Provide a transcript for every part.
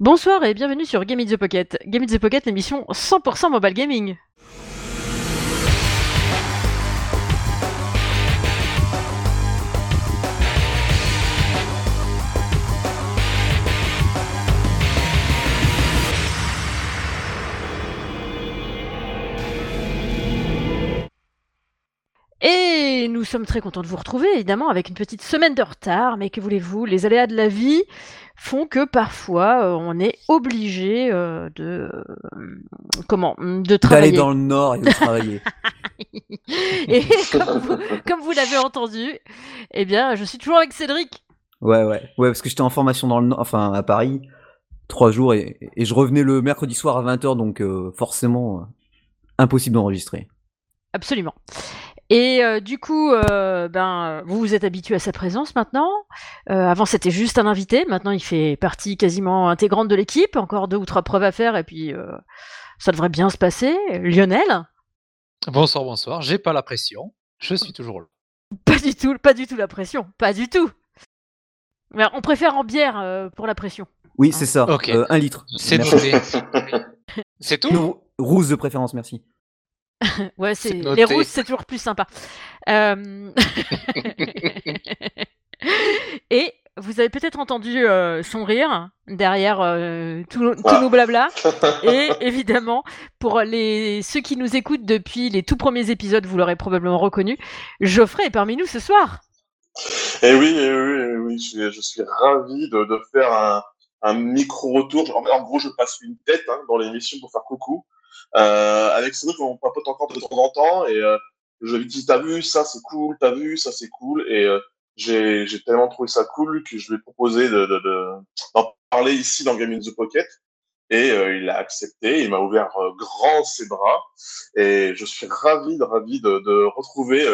Bonsoir et bienvenue sur Game in Pocket. Game in the Pocket, l'émission 100% mobile gaming. Sommes très contents de vous retrouver, évidemment, avec une petite semaine de retard, mais que voulez-vous, les aléas de la vie font que parfois euh, on est obligé euh, de euh, comment de travailler D'aller dans le nord et de travailler. et comme vous, comme vous l'avez entendu, eh bien, je suis toujours avec Cédric. ouais, ouais. Ouais, parce que j'étais en formation dans le nord, enfin à Paris, trois jours, et, et je revenais le mercredi soir à 20h, donc forcément, impossible d'enregistrer. Absolument. Et euh, du coup, euh, ben, vous vous êtes habitué à sa présence maintenant. Euh, avant, c'était juste un invité. Maintenant, il fait partie quasiment intégrante de l'équipe. Encore deux ou trois preuves à faire, et puis euh, ça devrait bien se passer. Lionel? Bonsoir, bonsoir. J'ai pas la pression. Je suis toujours là. Pas du tout, pas du tout la pression. Pas du tout. Mais on préfère en bière euh, pour la pression. Oui, c'est ça. Euh, un litre. C'est tout rousse de préférence, merci. Ouais, c'est les rousses, c'est toujours plus sympa. Euh, Et vous avez peut-être entendu euh, son rire derrière euh, tout, tout Ah. nos blabla. Et évidemment, pour les ceux qui nous écoutent depuis les tout premiers épisodes, vous l'aurez probablement reconnu, Geoffrey est parmi nous ce soir. Et oui, et oui, et oui, je suis, je suis ravi de, de faire un, un micro-retour. En, en gros, je passe une tête hein, dans l'émission pour faire coucou. Euh, avec Cédric, on papote encore de temps en temps et euh, je lui dis, t'as vu, ça c'est cool, t'as vu, ça c'est cool. Et euh, j'ai j'ai tellement trouvé ça cool que je lui ai proposé de, de, de- d'en parler ici dans Game in the Pocket. Et euh, il a accepté, il m'a ouvert grand ses bras. Et je suis ravi, ravi de, de retrouver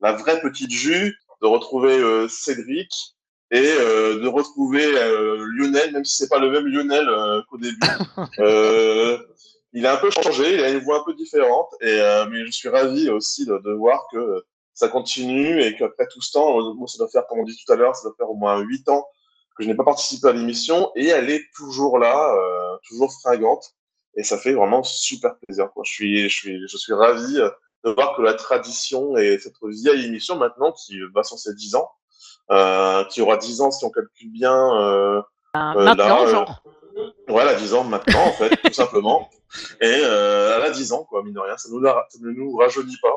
la vraie petite jus, de retrouver Cédric et euh, de retrouver euh, Lionel, même si c'est pas le même Lionel euh, qu'au début. Il a un peu changé, il a une voix un peu différente, et euh, mais je suis ravi aussi de, de voir que ça continue et qu'après tout ce temps, euh, bon, ça doit faire, comme on dit tout à l'heure, ça doit faire au moins huit ans que je n'ai pas participé à l'émission, et elle est toujours là, euh, toujours fringante, et ça fait vraiment super plaisir. Quoi. Je suis, je suis, je suis ravi euh, de voir que la tradition et cette vieille émission maintenant qui va sur ses 10 ans, euh, qui aura 10 ans si on calcule bien. Euh, Ben, euh, maintenant, là, genre. Ouais, elle a 10 ans maintenant, en fait, tout simplement. Et euh, elle a 10 ans, quoi, mine de rien. Ça, nous, la- ça ne nous rajeunit pas.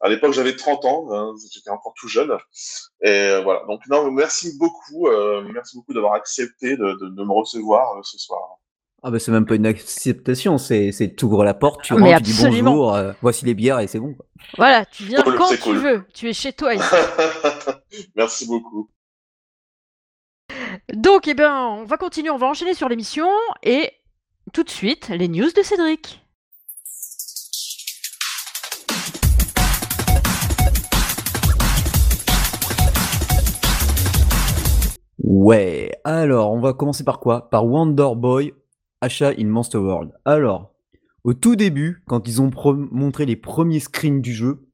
À l'époque, j'avais 30 ans, hein, j'étais encore tout jeune. Et euh, voilà. Donc, non, merci beaucoup. euh, merci beaucoup d'avoir accepté de, de, de me recevoir euh, ce soir. Ah bah c'est même pas une acceptation, c'est tu ouvres la porte, tu Mais rentres, tu dis bonjour, euh, voici les bières et c'est bon. quoi. Voilà, tu viens Cool, quand tu cool. veux. Tu es chez toi ici. merci beaucoup. Donc, eh ben, on va continuer, on va enchaîner sur l'émission et tout de suite les news de Cédric. Ouais, alors on va commencer par quoi? Par Wonder Boy, achat in Monster World. Alors, au tout début, quand ils ont montré les premiers screens du jeu,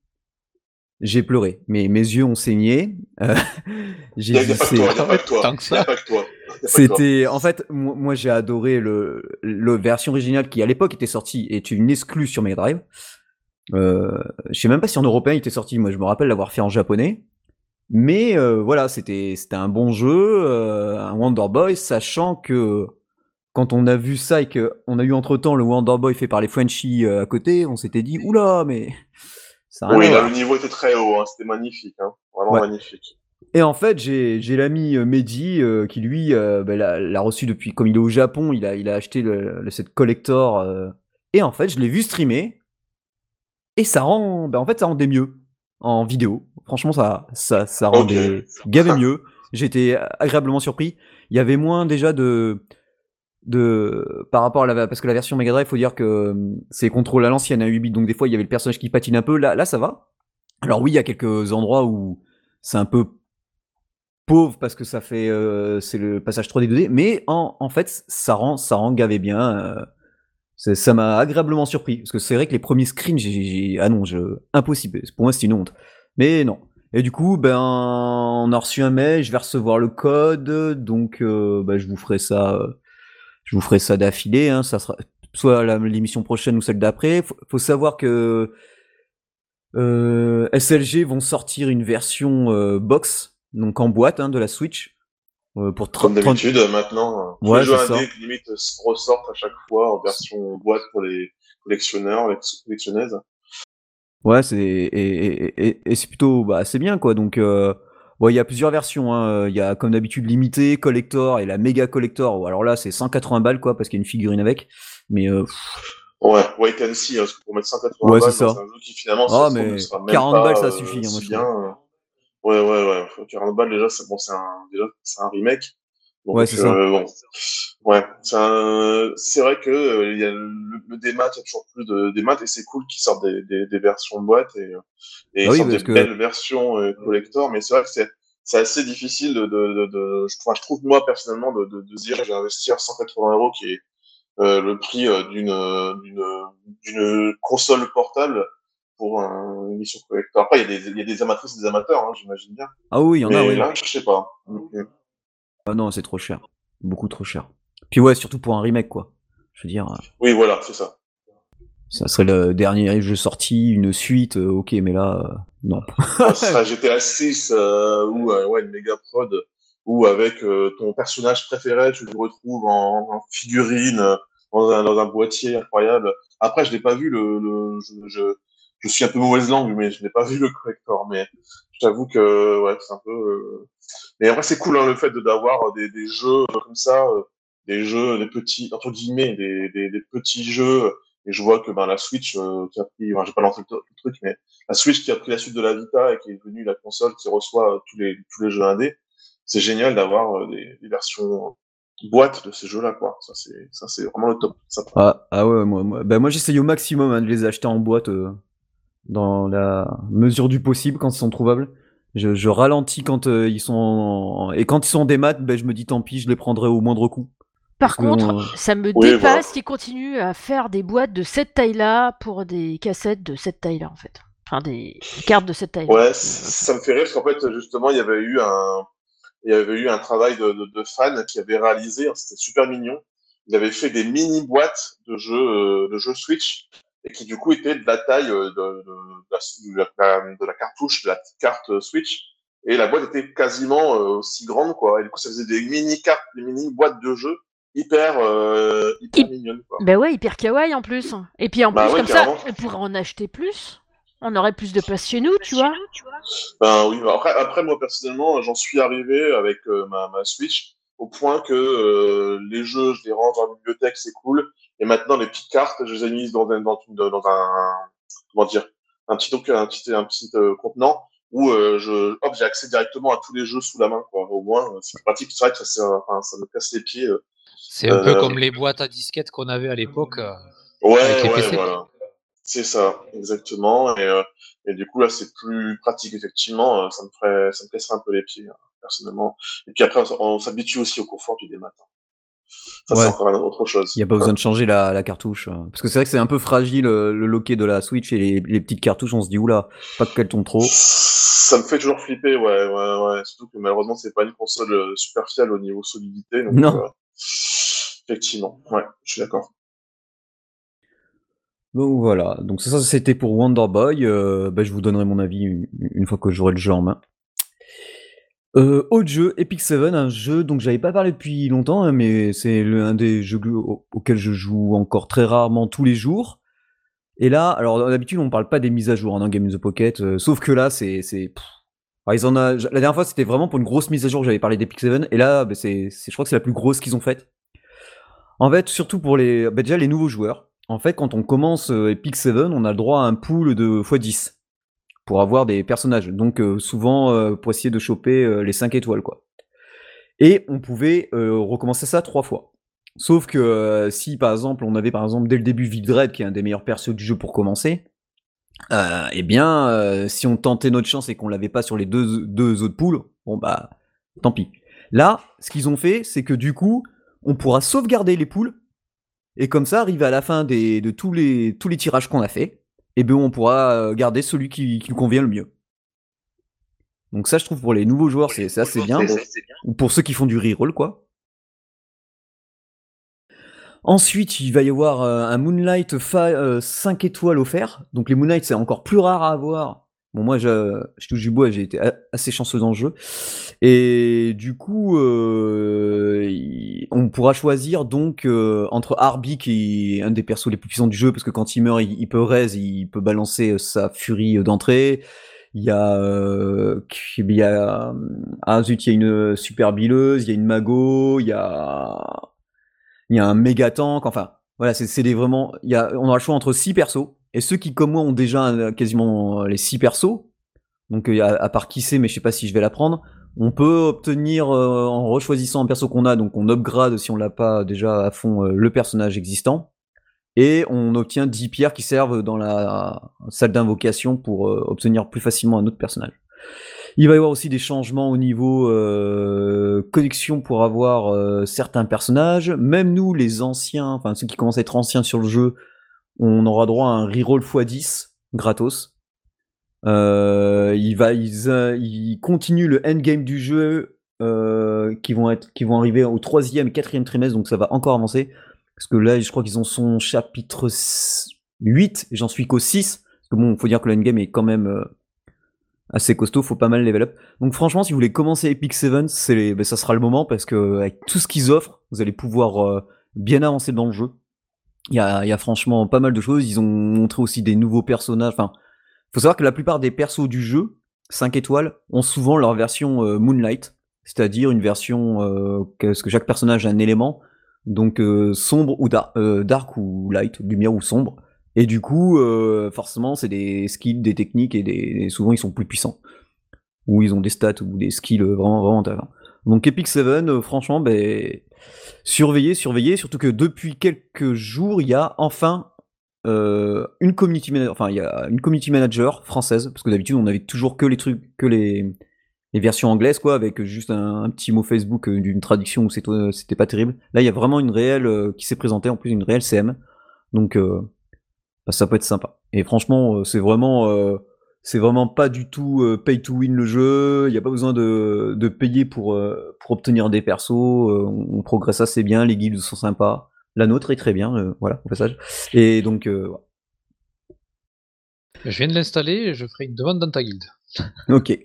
j'ai pleuré. Mes, mes yeux ont saigné. Euh, j'ai il n'y a pas que toi. Tant que Il n'y a ça. pas que toi. C'était, en fait, moi, moi, j'ai adoré le, le version originale qui à l'époque était sortie et est une exclue sur Mega Drive. Euh, je sais même pas si en européen il était sorti. Moi, je me rappelle l'avoir fait en japonais. Mais euh, voilà, c'était c'était un bon jeu, euh, un Wonder Boy, sachant que quand on a vu ça et que on a eu entre temps le Wonder Boy fait par les Frenchies euh, à côté, on s'était dit oula, mais Oui, là, le niveau était très haut. Hein. C'était magnifique. Hein. Vraiment Ouais. magnifique. Et en fait, j'ai l'ami euh, Mehdi euh, qui lui euh, bah, l'a reçu depuis comme il est au Japon, il a il a acheté le, le set collector euh, et en fait, je l'ai vu streamer et ça rend bah, en fait ça rendait mieux en vidéo. Franchement, ça ça ça rendait gavé mieux. J'étais agréablement surpris. Il y avait moins déjà de de par rapport à la parce que la version Mega Drive, faut dire que euh, c'est contrôle à l'ancienne à 8 bits. Donc des fois il y avait le personnage qui patine un peu. Là là ça va. Alors oui, il y a quelques endroits où c'est un peu pauvre parce que ça fait euh, c'est le passage 3D 2D mais en, en fait ça rend ça rend gavé bien euh, ça m'a agréablement surpris. Parce que c'est vrai que les premiers screens j'ai ah non je impossible. Pour moi c'est une honte. Mais non. Et du coup ben on a reçu un mail je vais recevoir le code. Donc ben, je vous ferai ça je vous ferai ça d'affilée. Hein, ça sera soit l'émission prochaine ou celle d'après. Faut, faut savoir que euh, SLG vont sortir une version euh, box, donc en boîte hein, de la Switch. Euh, pour Comme d'habitude, maintenant, tous ouais, les jeux indés limite ressortent à chaque fois en version boîte pour les collectionneurs, les collectionneuses. Ouais, c'est et, et, et, c'est plutôt bah c'est bien quoi. Donc euh, il y a plusieurs versions. Hein. Il y a comme d'habitude limité, collector et la méga collector. Alors là, c'est 180 balles quoi parce qu'il y a une figurine avec. Mais euh, Ouais, wait and see, hein, parce que pour mettre 180 ouais, balles ça. un jeu qui finalement ah, mais 40 balles ça suffit. Euh, hein, bien. Euh. Ouais, ouais, ouais. 40 balles déjà, c'est bon, c'est un, déjà, c'est un remake. Donc, ouais, c'est ça. Bon. Ouais, c'est vrai que euh, il y a le, le démat, il y a toujours plus de démat et c'est cool qu'ils sortent des, des, des, versions de boîte et, et ah oui, des que... belles versions euh, collector. Mais c'est vrai que c'est c'est assez difficile de, de, de, de je, je, trouve moi personnellement de, de, de dire je vais investir 180 euros qui est euh, le prix euh, d'une d'une d'une console portable pour une émission collector. Après, il y a des, il y a des amatrices et des amateurs, hein, j'imagine bien. Ah oui, il y en a, oui. là, je sais pas. Ah non, c'est trop cher. Beaucoup trop cher. Puis ouais, surtout pour un remake, quoi. Je veux dire. Euh, oui, voilà, c'est ça. Ça serait le dernier jeu sorti, une suite, ok, mais là, non. ça serait GTA 6 ou ouais, une méga prod ou avec euh, ton personnage préféré, tu le retrouves en, figurine, euh, dans un, dans un, boîtier incroyable. Après, je n'ai pas vu le, le je, suis un peu mauvaise langue, mais je n'ai pas vu le collector. Mais j'avoue que ouais, c'est un peu. Euh... Mais après, c'est cool hein, le fait d'avoir des, des jeux comme ça, euh, des jeux, des petits entre guillemets, des, des, des petits jeux. Et je vois que ben la Switch euh, qui a pris, enfin, j'ai pas lancé le, truc, mais la Switch qui a pris la suite de la Vita et qui est devenue la console qui reçoit tous les tous les jeux indés c'est génial d'avoir euh, des, des, versions boîte de ces jeux-là, quoi. Ça, c'est, ça, c'est vraiment le top. Ah, ah, ouais, moi, moi, bah, moi j'essaye au maximum hein, de les acheter en boîte euh, dans la mesure du possible quand ils sont trouvables. Je, je ralentis quand euh, ils sont en... et quand ils sont en démat, ben je me dis tant pis, je les prendrai au moindre coup. Par contre, ça me dépasse qu'ils continuent à faire des boîtes de cette taille-là pour des cassettes de cette taille-là, en fait. Enfin, des cartes de cette taille. -là. Ouais, ça me fait rire parce qu'en fait, justement, il y avait eu un, il y avait eu un travail de, de, de fans qui avait réalisé, hein, c'était super mignon. Il avait fait des mini boîtes de jeux, euh, de jeux Switch et qui du coup étaient de la taille euh, de, de, la, de, la, cartouche de la carte Switch. Et la boîte était quasiment euh, aussi grande, quoi. Et du coup, ça faisait des mini cartes, des mini boîtes de jeux hyper, euh, hyper mignonnes, quoi. Ben ouais, hyper kawaii en plus. Et puis en bah plus, comme ça, on pourrait en acheter plus on aurait plus de place chez nous, tu vois. Ben oui, après, après moi personnellement, j'en suis arrivé avec euh, ma, ma, Switch au point que euh, les jeux, je les range dans la bibliothèque, c'est cool. Et maintenant, les petites cartes, je les ai mises dans un, dans, dans un comment dire, un petit, donc, un petit, un petit euh, contenant où je, hop, j'ai accès directement à tous les jeux sous la main, quoi. Au moins, c'est pratique. C'est vrai que ça, enfin, ça me casse les pieds. c'est un peu comme les boîtes à disquettes qu'on avait à l'époque. ouais, ouais, voilà. C'est ça, exactement. Et, euh, et, du coup, là, c'est plus pratique, effectivement. Euh, ça me ferait, ça me casserait un peu les pieds, hein, personnellement. Et puis après, on, s'habitue aussi au confort du démat. Ça, c'est encore autre chose. Il n'y a pas besoin de changer la, la cartouche. Hein. Parce que c'est vrai que c'est un peu fragile, euh, le loquet de la Switch et les, les petites cartouches, on se dit, oula, pas qu'elles tombent trop. Ça me fait toujours flipper, ouais, ouais, ouais. Surtout que malheureusement, c'est pas une console super fiable au niveau solidité. Donc, non. effectivement, ouais, je suis d'accord. Donc voilà, donc ça, c'était pour Wonder Boy. Euh, bah, je vous donnerai mon avis une, fois que j'aurai le jeu en main. Euh, autre jeu, Epic Seven, un jeu dont j'avais pas parlé depuis longtemps, hein, mais c'est un des jeux auxquels je joue encore très rarement tous les jours. Et là, alors d'habitude on parle pas des mises à jour hein, Game in the Pocket, euh, sauf que là c'est ils en la dernière fois c'était vraiment pour une grosse mise à jour que j'avais parlé d'Epic Seven et là bah, c'est je crois que c'est la plus grosse qu'ils ont faite. En fait, surtout pour les bah, déjà les nouveaux joueurs en fait, quand on commence euh, Epic 7, on a le droit à un pool de x10 pour avoir des personnages. Donc euh, souvent euh, pour essayer de choper les 5 étoiles quoi. Et on pouvait recommencer ça trois fois. Sauf que si par exemple on avait par exemple dès le début Vildred qui est un des meilleurs persos du jeu pour commencer, eh bien si on tentait notre chance et qu'on l'avait pas sur les deux, deux autres poules, bon bah tant pis. Là, ce qu'ils ont fait, c'est que du coup, on pourra sauvegarder les poules et comme ça, arrivé à la fin de tous les, tous les tirages qu'on a fait, et eh ben on pourra euh, garder celui qui, qui nous convient le mieux. Donc ça, je trouve pour les nouveaux joueurs, c'est assez bien. Ou pour ceux qui font du reroll, quoi. Ensuite, il va y avoir euh, un Moonlight fa- 5 étoiles offert. Donc les Moonlight, c'est encore plus rare à avoir. Bon, moi, je, je touche du bois, j'ai été assez chanceux dans le jeu. Et du coup, euh, on pourra choisir donc euh, entre Arby, qui est un des persos les plus puissants du jeu, parce que quand il meurt, il, peut raise, il peut balancer euh, sa furie d'entrée. Il y a, euh, il y a, ah il y a une super bileuse, il y a une mago, il y a, il y a un méga tank. Enfin, voilà, c'est des vraiment, il y a, on aura le choix entre six persos. Et ceux qui, comme moi, ont déjà euh, quasiment euh, les six persos, donc euh, à, part qui sait, mais je sais pas si je vais la prendre, on peut obtenir en rechoisissant un perso qu'on a, donc on upgrade si on l'a pas déjà à fond le personnage existant, et on obtient 10 pierres qui servent dans la salle d'invocation pour obtenir plus facilement un autre personnage. Il va y avoir aussi des changements au niveau connexion pour avoir certains personnages. Même nous, les anciens, enfin ceux qui commencent à être anciens sur le jeu, on aura droit à un reroll x10 gratos. Euh, il va, ils, euh, ils continuent le endgame du jeu euh, qui vont être, qui vont arriver au troisième et quatrième trimestre, donc ça va encore avancer. Parce que là, je crois qu'ils en sont chapitre 8 et j'en suis qu'au 6. Parce que bon, faut dire que le endgame est quand même assez costaud, faut pas mal level up. Donc franchement, si vous voulez commencer Epic 7, c'est, ben, ça sera le moment parce que avec tout ce qu'ils offrent, vous allez pouvoir bien avancer dans le jeu. Il y a, y a franchement pas mal de choses. Ils ont montré aussi des nouveaux personnages. Enfin, faut savoir que la plupart des persos du jeu, 5 étoiles, ont souvent leur version euh, Moonlight, c'est-à-dire une version euh, parce que chaque personnage a un élément, donc euh, sombre ou euh, dark ou light, lumière ou sombre. Et du coup, euh, forcément, c'est des skills, des techniques et, des, souvent ils sont plus puissants. Ou ils ont des stats ou des skills vraiment, vraiment. Donc Epic 7, euh, franchement, ben, surveillez, surveillez, surtout que depuis quelques jours, il y a enfin euh, une community manager, enfin il y a une community manager française, parce que d'habitude on avait toujours que les trucs, que les, versions anglaises, quoi, avec juste un, petit mot Facebook euh, d'une traduction où euh, c'était pas terrible. Là, il y a vraiment une réelle qui s'est présentée, en plus une réelle CM. Donc, bah, ça peut être sympa. Et franchement, c'est vraiment, c'est vraiment pas du tout euh, pay to win le jeu. Il n'y a pas besoin de, de payer pour, euh, pour obtenir des persos. Euh, on, on progresse assez bien. Les guildes sont sympas. La nôtre est très bien, voilà, au passage. Et donc, voilà. Je viens de l'installer et je ferai une demande dans ta guilde. Ok.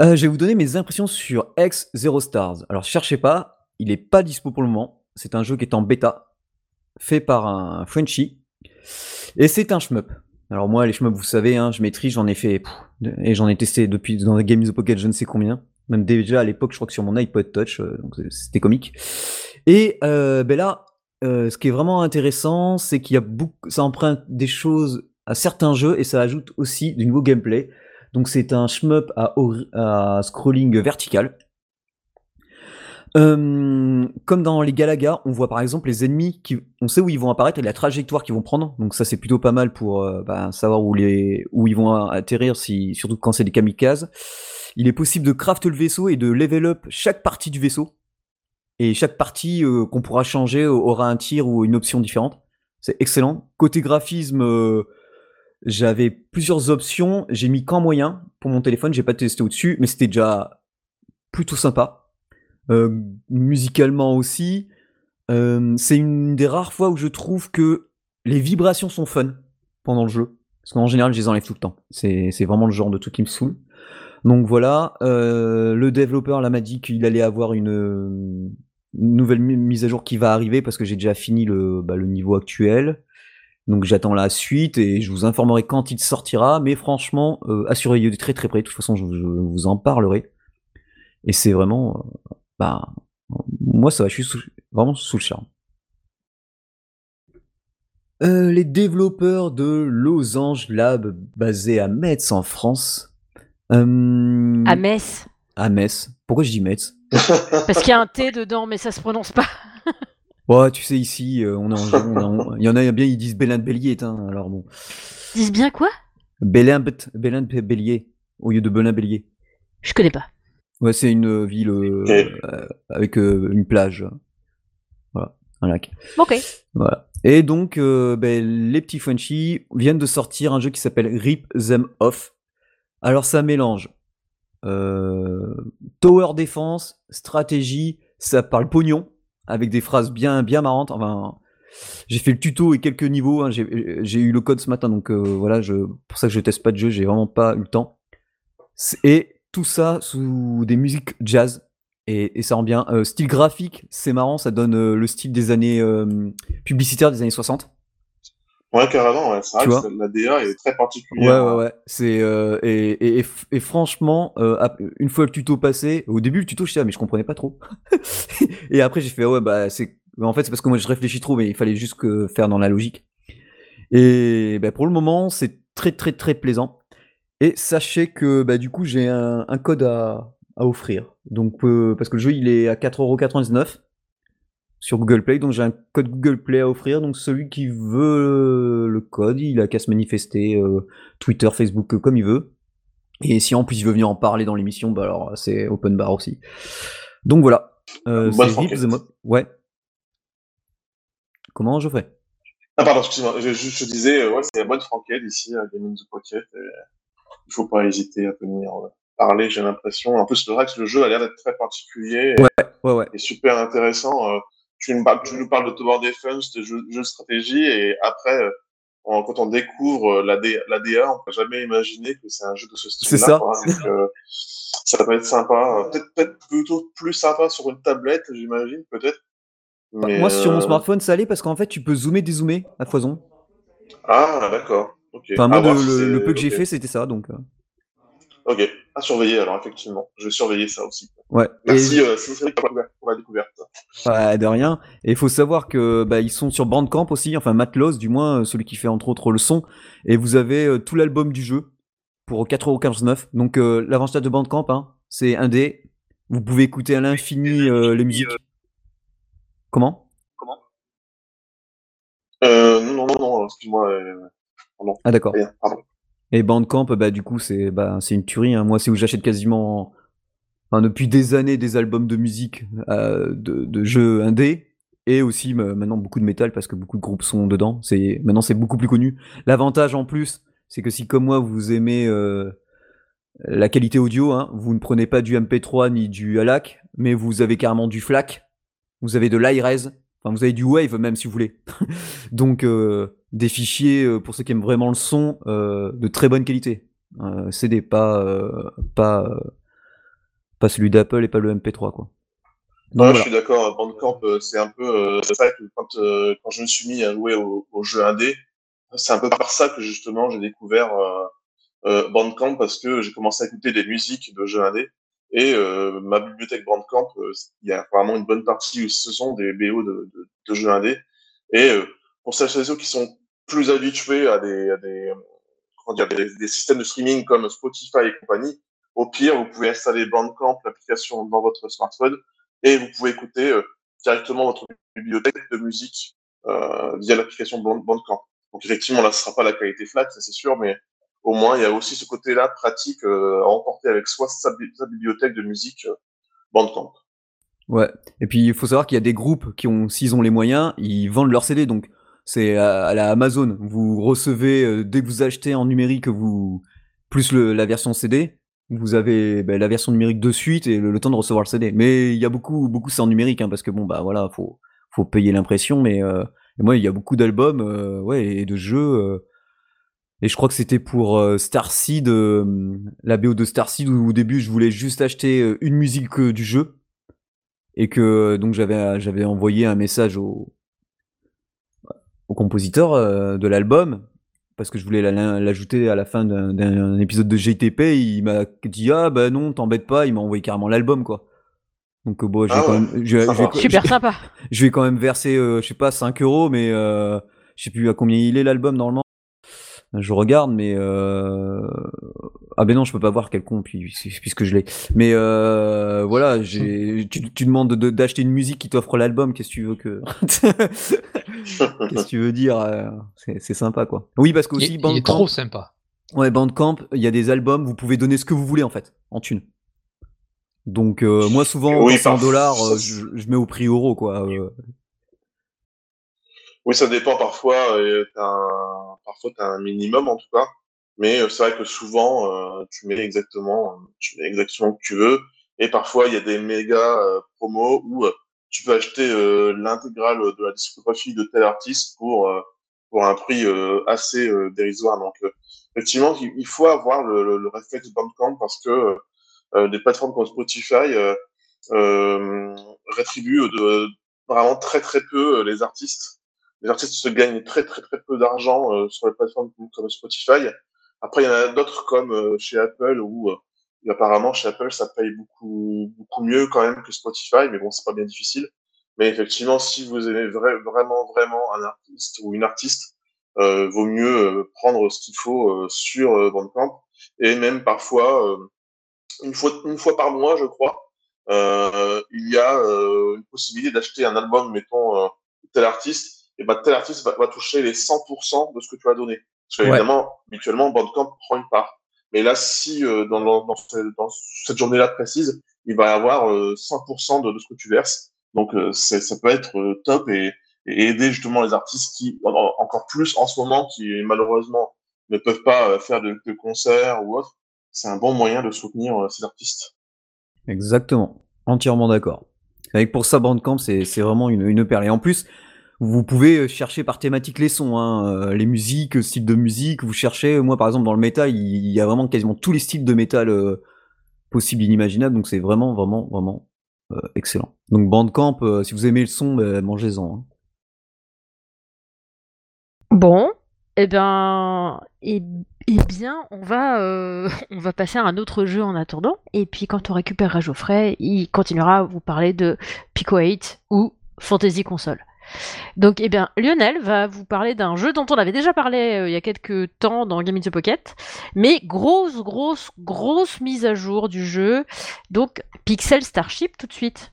Je vais vous donner mes impressions sur X Zero Stars. Alors, cherchez pas, il est pas dispo pour le moment. C'est un jeu qui est en bêta, fait par un Frenchie. Et c'est un shmup. Alors moi, les shmups, vous savez, hein, je maîtrise, j'en ai fait... et j'en ai testé depuis dans les Game in the Pocket, je ne sais combien. Même déjà à l'époque, je crois que sur mon iPod Touch, euh, c'était comique. Et euh, ben là, euh, ce qui est vraiment intéressant, c'est qu'il y a beaucoup, ça emprunte des choses à certains jeux et ça ajoute aussi du nouveau gameplay. Donc c'est un shmup à scrolling vertical. Euh, comme dans les Galaga, on voit par exemple les ennemis qui, on sait où ils vont apparaître et la trajectoire qu'ils vont prendre. Donc ça c'est plutôt pas mal pour euh, bah, savoir où les, où ils vont atterrir, si, surtout quand c'est des kamikazes. Il est possible de craft le vaisseau et de level up chaque partie du vaisseau. Et chaque partie euh, qu'on pourra changer aura un tir ou une option différente. C'est excellent. Côté graphisme, j'avais plusieurs options. J'ai mis qu'en moyen pour mon téléphone. J'ai pas testé au-dessus, mais c'était déjà plutôt sympa. Euh, musicalement aussi. Euh, c'est une des rares fois où je trouve que les vibrations sont fun pendant le jeu. Parce qu'en général, je les enlève tout le temps. C'est vraiment le genre de truc qui me saoule. Donc voilà, euh, le développeur là m'a dit qu'il allait avoir une, nouvelle mi- mise à jour qui va arriver parce que j'ai déjà fini le, bah, le niveau actuel. Donc j'attends la suite et je vous informerai quand il sortira. Mais franchement, euh, assurez-vous de très très près. De toute façon, je, vous en parlerai. Et c'est vraiment, bah, moi ça va, je suis sous- vraiment sous le charme. Euh, les développeurs de Losange Lab, basé à Metz en France. Euh, À Metz. à Metz. Pourquoi je dis Metz? Parce qu'il y a un T dedans, mais ça se prononce pas. Ouais, tu sais, ici, euh, on est en Il y en a bien, ils disent Bélin de Bélier, hein, alors bon. Ils disent bien quoi? Bélin de Bélier, au lieu de Belin Bélier. Je connais pas. Ouais, c'est une ville euh, euh, avec euh, une plage. Voilà, un lac. Ok. Voilà. Et donc, euh, ben, les petits Frenchies viennent de sortir un jeu qui s'appelle Rip Them Off. Alors, ça mélange euh, Tower Defense, stratégie, ça parle pognon avec des phrases bien, bien marrantes. Enfin, j'ai fait le tuto et quelques niveaux. hein. J'ai eu le code ce matin, donc euh, voilà, je, pour ça que je teste pas de jeu, j'ai vraiment pas eu le temps. C'est- Et tout ça sous des musiques jazz. Et, et ça rend bien. Euh, style graphique, c'est marrant, ça donne euh, le style des années euh, publicitaires des années 60. Ouais, carrément, ouais. C'est vrai que c'est- la DA est très Ouais, particulière. ouais, ouais. C'est euh, et, et, et f- et franchement, euh, une fois le tuto passé, au début le tuto, je sais, mais je comprenais pas trop. et après j'ai fait ouais bah c'est, en fait c'est parce que moi je réfléchis trop, mais il fallait juste que faire dans la logique. Et bah, pour le moment c'est très très très plaisant. Et sachez que bah du coup j'ai un, un code à, à offrir. Donc euh, parce que le jeu il est à 4,99€ sur Google Play, donc j'ai un code Google Play à offrir. Donc celui qui veut le code, il a qu'à se manifester euh, Twitter, Facebook, euh, comme il veut. Et si en plus il veut venir en parler dans l'émission, bah alors c'est open bar aussi. Donc voilà. Euh, c'est the Mob. Ouais. Comment je fais Ah, pardon, excuse-moi. Je, je, je disais, ouais, c'est la bonne franquette ici à Gaming the Pocket. Et il faut pas hésiter à venir euh, parler, j'ai l'impression. En plus, vrai que le jeu a l'air d'être très particulier et, Ouais, ouais, ouais. et super intéressant. Euh, tu, nous parles, tu nous parles de Tower Defense, de jeux jeu de stratégie, et après, euh, on- quand on découvre la, D, la DA, on peut jamais imaginer que c'est un jeu de ce style-là. C'est ça. quoi. Donc, euh, ça peut être sympa. Peut-être plutôt plus sympa sur une tablette, j'imagine, peut-être. Mais, Moi sur mon smartphone ça allait parce qu'en fait tu peux zoomer dézoomer à foison. Ah, d'accord. Ok. Enfin moi le, si peu que j'ai fait c'était ça donc. euh, Ok, à surveiller alors, effectivement. Je vais surveiller ça aussi. Ouais. Merci, Et- euh, Cédric, pour la- découverte. Ouais, de rien. Et il faut savoir que bah, ils sont sur Bandcamp aussi, enfin Matlos du moins, euh, celui qui fait entre autres le son. Et vous avez euh, tout l'album du jeu pour 4,49€. Donc euh, l'avantage de Bandcamp, hein, c'est un dé. Vous pouvez écouter à l'infini les musiques. Comment? Euh, non, non, non, excuse-moi. Ah d'accord. Et Bandcamp, bah du coup c'est bah c'est une tuerie. Hein. Moi c'est où j'achète quasiment, enfin depuis des années des albums de musique, euh, de, de jeux indés et aussi euh, maintenant beaucoup de métal parce que beaucoup de groupes sont dedans. C'est maintenant c'est beaucoup plus connu. L'avantage en plus, c'est que si comme moi vous aimez euh, la qualité audio, hein, vous ne prenez pas du MP3 ni du ALAC, mais vous avez carrément du FLAC, vous avez de l'iRes, enfin vous avez du Wave même si vous voulez. Donc euh, des fichiers euh, pour ceux qui aiment vraiment le son euh, de très bonne qualité. Euh, CD, pas pas pas celui d'Apple et pas le MP3 quoi. Donc voilà. je suis d'accord. Bandcamp, c'est un peu. c'est vrai que quand, quand je me suis mis à jouer au, au jeu indé, c'est un peu par ça que justement j'ai découvert Bandcamp parce que j'ai commencé à écouter des musiques de jeux indé. Et euh, ma bibliothèque Bandcamp, euh, il y a vraiment une bonne partie où ce sont des BO de, de, de jeux indé. Et euh, pour celles et ceux qui sont plus habitués à des, à des, comment dire, des, des systèmes de streaming comme Spotify et compagnie, au pire, vous pouvez installer Bandcamp, l'application dans votre smartphone, et vous pouvez écouter euh, directement votre bibliothèque de musique euh, via l'application Band- Bandcamp. Donc effectivement, là, ce sera pas la qualité flat, ça c'est sûr, mais au moins, il y a aussi ce côté-là pratique euh, à emporter avec soi sa, bi- sa bibliothèque de musique euh, Bandcamp. Ouais. Et puis il faut savoir qu'il y a des groupes qui ont, s'ils ont les moyens, ils vendent leurs CD. Donc c'est à, la Amazon. Vous recevez euh, dès que vous achetez en numérique, vous plus la version CD, vous avez ben, la version numérique de suite et le, temps de recevoir le CD. Mais il y a beaucoup, beaucoup c'est en numérique hein, parce que bon bah voilà, faut faut payer l'impression. Mais moi il y a beaucoup d'albums, ouais, et de jeux. Et je crois que c'était pour euh, Starseed, euh, la BO de Starseed, où au début je voulais juste acheter euh, une musique euh, du jeu. Et que donc j'avais j'avais envoyé un message au au compositeur euh, de l'album parce que je voulais la- l'ajouter à la fin d'un- d'un épisode de GTP il m'a dit ah bah non t'embête pas il m'a envoyé carrément l'album quoi. Donc bon je vais Ah quand ouais, même je. Super sympa. je vais quand même verser euh, je sais pas 5 euros mais euh, je sais plus à combien il est l'album normalement je regarde mais euh... ah ben non je peux pas voir quel con puis- puisque je l'ai. Mais euh, voilà j'ai tu, tu demandes de- d'acheter une musique qui t'offre l'album qu'est-ce que tu veux que qu'est-ce que tu veux dire euh, c'est c'est sympa quoi. Oui parce Il, qu'aussi il est Bandcamp trop sympa. ouais Bandcamp il y a des albums vous pouvez donner ce que vous voulez en fait en thune. Donc euh, moi souvent Oui, quand c'est en par- dollars euh, je, je mets au prix euro quoi euh, Oui, ça dépend parfois. T'as un... Parfois, tu as un minimum en tout cas. Mais euh, c'est vrai que souvent, euh, tu mets exactement, tu mets exactement ce que tu veux. Et parfois, il y a des méga euh, promos où euh, tu peux acheter euh, l'intégrale de la discographie de tel artiste pour euh, pour un prix euh, assez dérisoire. Donc effectivement, il faut avoir le, le, le réflexe Bandcamp parce que des plateformes comme Spotify rétribuent de, vraiment très très peu les artistes. Les artistes se gagnent très très très peu d'argent sur les plateformes comme Spotify. Après, il y en a d'autres comme chez Apple où et apparemment, chez Apple, ça paye beaucoup, beaucoup mieux quand même que Spotify, mais bon, c'est pas bien difficile. Mais effectivement, si vous aimez vraiment, vraiment un artiste ou une artiste, euh, vaut mieux euh, prendre ce qu'il faut euh, sur euh, Bandcamp. Et même parfois, euh, une, fois, une fois par mois, je crois, il y a une possibilité d'acheter un album, mettons, tel artiste, et ben tel artiste va, va, toucher les 100% de ce que tu as donné. Parce qu'évidemment, ouais. habituellement, Bandcamp prend une part. Mais là, si euh, dans, dans, dans, cette journée-là précise, il va y avoir euh, 100% de, de, ce que tu verses. Donc, euh, ça peut être euh, top et, et, aider justement les artistes qui, encore plus en ce moment, qui malheureusement ne peuvent pas euh, faire de, de concerts ou autre. C'est un bon moyen de soutenir ces artistes. Exactement, entièrement d'accord. Avec pour ça, Bandcamp, c'est vraiment une, une perle. Et en plus, vous pouvez euh, chercher par thématique les sons, hein, euh, les musiques, style de musique. Vous cherchez, moi par exemple dans le métal, il y a vraiment quasiment tous les styles de métal euh, possibles, inimaginables. Donc c'est vraiment, vraiment, vraiment euh, excellent. Donc Bandcamp, euh, si vous aimez le son, bah, mangez-en. Hein. Bon, eh ben, et, eh bien, on va, euh, on va passer à un autre jeu en attendant. Et puis quand on récupérera Geoffrey, il continuera à vous parler de Pico 8 ou Fantasy Console. Donc, eh bien, Lionel va vous parler d'un jeu dont on avait déjà parlé euh, il y a quelques temps dans Game in the Pocket, mais grosse, grosse, grosse mise à jour du jeu. Donc, Pixel Starship tout de suite.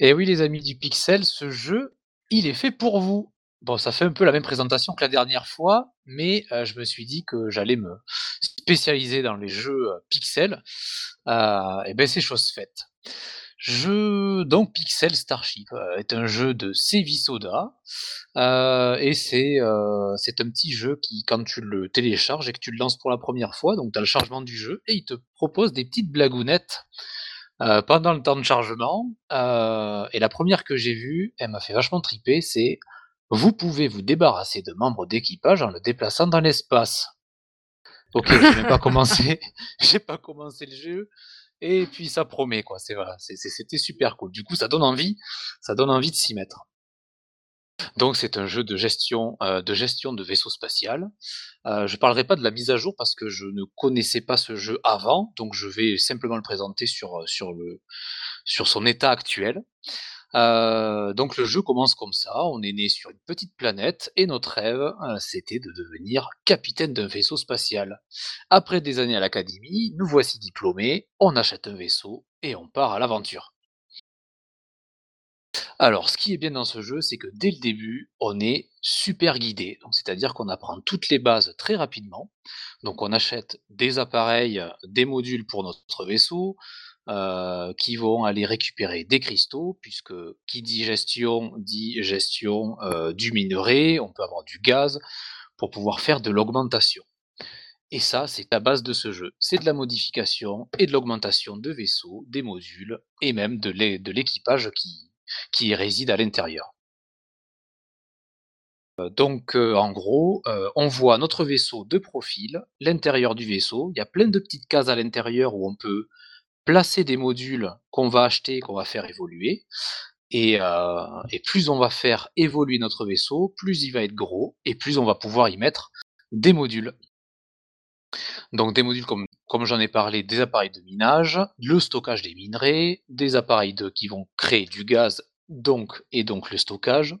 Et oui, les amis du Pixel, ce jeu, il est fait pour vous. Bon, ça fait un peu la même présentation que la dernière fois, mais euh, je me suis dit que j'allais me spécialiser dans les jeux euh, Pixel. Euh, et ben c'est chose faite. Je, donc Pixel Starship est un jeu de Sevi Soda et c'est c'est un petit jeu qui quand tu le télécharges et que tu le lances pour la première fois, donc tu as le chargement du jeu et il te propose des petites blagounettes pendant le temps de chargement. Et la première que j'ai vue, elle m'a fait vachement triper, c'est vous pouvez vous débarrasser de membres d'équipage en le déplaçant dans l'espace. Ok, j'ai même pas commencé, j'ai pas commencé le jeu, et puis ça promet quoi. C'est c'était super cool. Du coup, ça donne envie, ça donne envie de s'y mettre. Donc c'est un jeu de gestion, euh, de gestion de vaisseau spatial. Euh, je parlerai pas de la mise à jour parce que je ne connaissais pas ce jeu avant, donc je vais simplement le présenter sur, sur son état actuel. Euh, donc le jeu commence comme ça, on est né sur une petite planète et notre rêve, euh, c'était de devenir capitaine d'un vaisseau spatial. Après des années à l'académie, nous voici diplômés, on achète un vaisseau et on part à l'aventure. Alors, ce qui est bien dans ce jeu, c'est que dès le début, on est super guidé. Donc, c'est-à-dire qu'on apprend toutes les bases très rapidement. Donc, on achète des appareils, des modules pour notre vaisseau, euh, qui vont aller récupérer des cristaux, puisque qui dit gestion dit gestion euh, du minerai, on peut avoir du gaz pour pouvoir faire de l'augmentation. Et ça, c'est la base de ce jeu. C'est de la modification et de l'augmentation de vaisseaux, des modules et même de l'équipage qui, qui réside à l'intérieur. Euh, donc, euh, en gros, euh, on voit notre vaisseau de profil, l'intérieur du vaisseau. Il y a plein de petites cases à l'intérieur où on peut placer des modules qu'on va acheter, qu'on va faire évoluer. Et, et, plus on va faire évoluer notre vaisseau, plus il va être gros, et plus on va pouvoir y mettre des modules. Donc des modules comme, comme j'en ai parlé, des appareils de minage, le stockage des minerais, des appareils de, qui vont créer du gaz, donc et donc le stockage.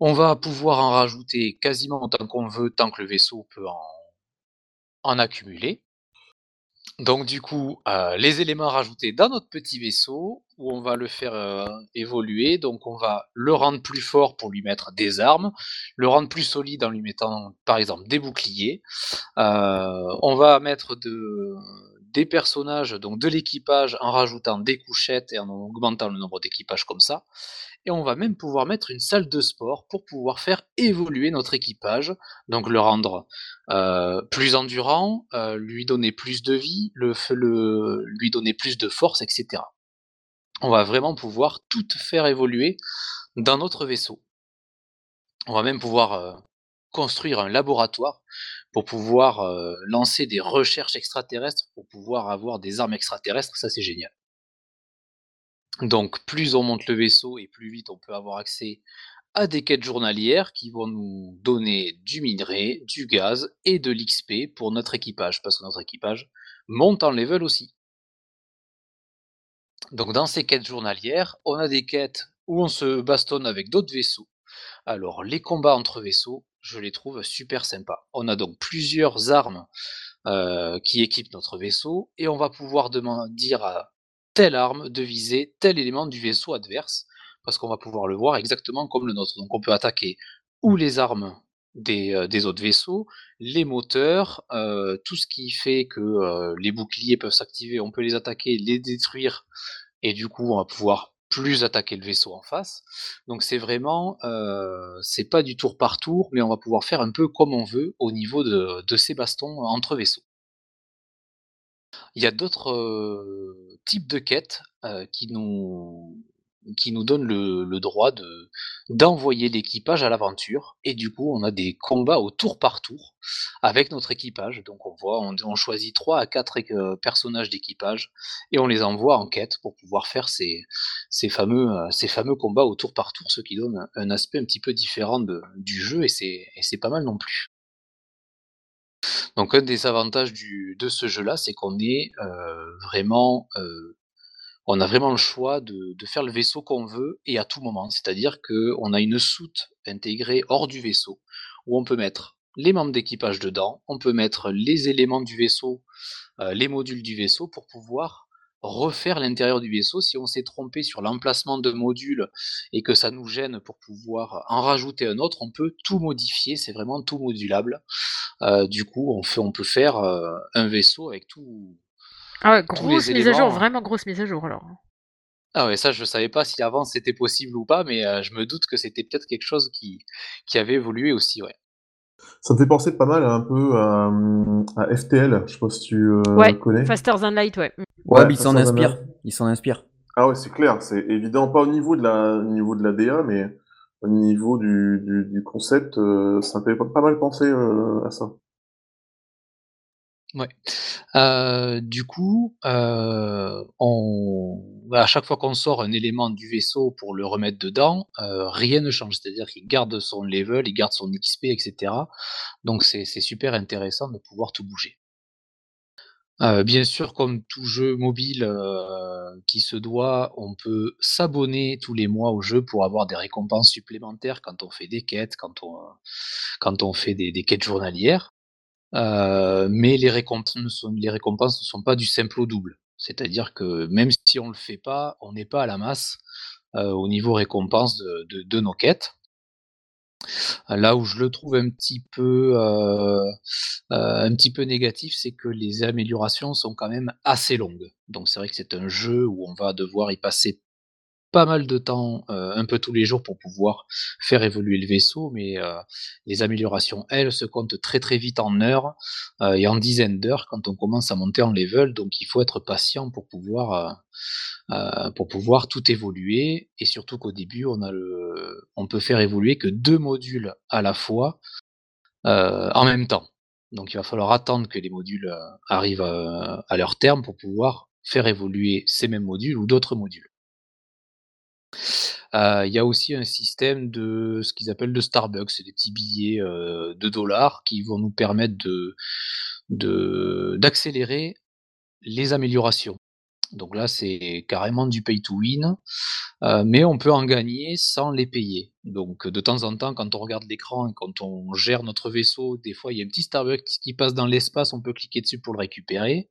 On va pouvoir en rajouter quasiment autant qu'on veut, tant que le vaisseau peut en, en accumuler. Donc du coup, euh, les éléments rajoutés dans notre petit vaisseau, où on va le faire euh, évoluer, donc on va le rendre plus fort pour lui mettre des armes, le rendre plus solide en lui mettant par exemple des boucliers, euh, on va mettre de, des personnages, donc de l'équipage, en rajoutant des couchettes et en augmentant le nombre d'équipages comme ça. Et on va même pouvoir mettre une salle de sport pour pouvoir faire évoluer notre équipage, donc le rendre euh, plus endurant, euh, lui donner plus de vie, lui donner plus de force, etc. On va vraiment pouvoir tout faire évoluer dans notre vaisseau. On va même pouvoir euh, construire un laboratoire pour pouvoir lancer des recherches extraterrestres, pour pouvoir avoir des armes extraterrestres, ça c'est génial. Donc plus on monte le vaisseau et plus vite on peut avoir accès à des quêtes journalières qui vont nous donner du minerai, du gaz et de l'XP pour notre équipage, parce que notre équipage monte en level aussi. Donc dans ces quêtes journalières, on a des quêtes où on se bastonne avec d'autres vaisseaux. Alors les combats entre vaisseaux, je les trouve super sympas. On a donc plusieurs armes euh, qui équipent notre vaisseau et on va pouvoir dire à telle arme de viser tel élément du vaisseau adverse parce qu'on va pouvoir le voir exactement comme le nôtre. Donc on peut attaquer ou les armes des, euh, autres vaisseaux, les moteurs, euh, tout ce qui fait que les boucliers peuvent s'activer, on peut les attaquer, les détruire et du coup on va pouvoir plus attaquer le vaisseau en face. Donc c'est vraiment, euh, c'est pas du tour par tour, mais on va pouvoir faire un peu comme on veut au niveau de ces bastons entre vaisseaux. Il y a d'autres types de quêtes qui nous qui nous donne le, droit de d'envoyer l'équipage à l'aventure. Et du coup, on a des combats au tour par tour avec notre équipage. Donc on voit, on, choisit 3 à 4 euh, personnages d'équipage et on les envoie en quête pour pouvoir faire ces, ces, fameux, ces fameux combats au tour par tour, ce qui donne un aspect un petit peu différent du jeu et c'est pas mal non plus. Donc un des avantages de ce jeu-là, c'est qu'on est, euh, vraiment on a vraiment le choix de, faire le vaisseau qu'on veut et à tout moment. C'est-à-dire qu'on a une soute intégrée hors du vaisseau où on peut mettre les membres d'équipage dedans, on peut mettre les éléments du vaisseau, euh, les modules du vaisseau pour pouvoir refaire l'intérieur du vaisseau. Si on s'est trompé sur l'emplacement de modules et que ça nous gêne pour pouvoir en rajouter un autre, on peut tout modifier, c'est vraiment tout modulable. Euh, du coup, on, fait, on peut faire euh, un vaisseau avec tout, ah ouais, grosse mise à jour, vraiment grosse mise à jour alors. Ah ouais, ça je savais pas si avant c'était possible ou pas, mais euh, je me doute que c'était peut-être quelque chose qui, qui avait évolué aussi, ouais. Ça me fait penser pas mal un peu à, FTL, je sais pas si tu euh, ouais, connais. Faster Than Light, ouais. Ouais, mais il s'en inspire. Il s'en inspire. Ah ouais, c'est clair, c'est évident, pas au niveau de la, niveau de la DA, mais au niveau du, du, concept, euh, ça me fait pas, mal penser à ça. Euh, du coup, euh, à chaque fois qu'on sort un élément du vaisseau pour le remettre dedans, euh, rien ne change. C'est-à-dire qu'il garde son level, il garde son XP etc. Donc c'est super intéressant de pouvoir tout bouger. bien sûr, comme tout jeu mobile, qui se doit, on peut s'abonner tous les mois au jeu pour avoir des récompenses supplémentaires quand on fait des quêtes, quand on fait des quêtes journalières. Euh, mais les récompenses, ne sont, les récompenses ne sont pas du simple au double. C'est-à-dire que même si on ne le fait pas, on n'est pas à la masse euh, au niveau récompense de, nos quêtes. Là où je le trouve un petit peu, euh, un petit peu négatif, c'est que les améliorations sont quand même assez longues. Donc c'est vrai que c'est un jeu où on va devoir y passer pas mal de temps, euh, un peu tous les jours pour pouvoir faire évoluer le vaisseau, mais euh, les améliorations, elles, se comptent très très vite en heures euh, et en dizaines d'heures quand on commence à monter en level, donc il faut être patient pour pouvoir, pour pouvoir tout évoluer, et surtout qu'au début, on, a le, on peut faire évoluer que deux modules à la fois en même temps. Donc il va falloir attendre que les modules arrivent à leur terme pour pouvoir faire évoluer ces mêmes modules ou d'autres modules. Il y a aussi un système de ce qu'ils appellent de Starbucks, c'est des petits billets de dollars qui vont nous permettre d'accélérer les améliorations. Donc là, c'est carrément du pay to win, mais on peut en gagner sans les payer. Donc de temps en temps, quand on regarde l'écran et quand on gère notre vaisseau, des fois il y a un petit Starbucks qui passe dans l'espace, on peut cliquer dessus pour le récupérer.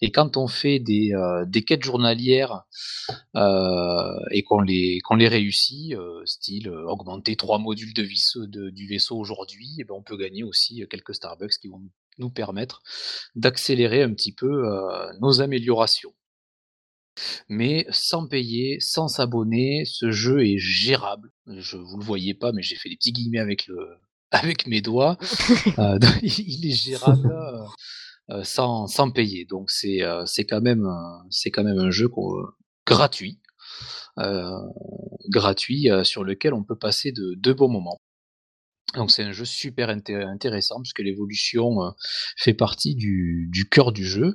Et quand on fait des, euh, des quêtes journalières euh, et qu'on les, qu'on les réussit, euh, style augmenter trois modules de, vaisseau, de du vaisseau aujourd'hui, eh ben on peut gagner aussi quelques Starbucks qui vont nous permettre d'accélérer un petit peu nos améliorations. Mais sans payer, sans s'abonner, ce jeu est gérable. Je vous le voyez pas, mais j'ai fait des petits guillemets avec le avec mes doigts. Euh, il est gérable euh, sans, sans payer. Donc c'est euh, c'est quand même c'est quand même un jeu gratuit, gratuit sur lequel on peut passer de, de bons moments. Donc c'est un jeu super intéressant puisque l'évolution euh, fait partie du, du cœur du jeu.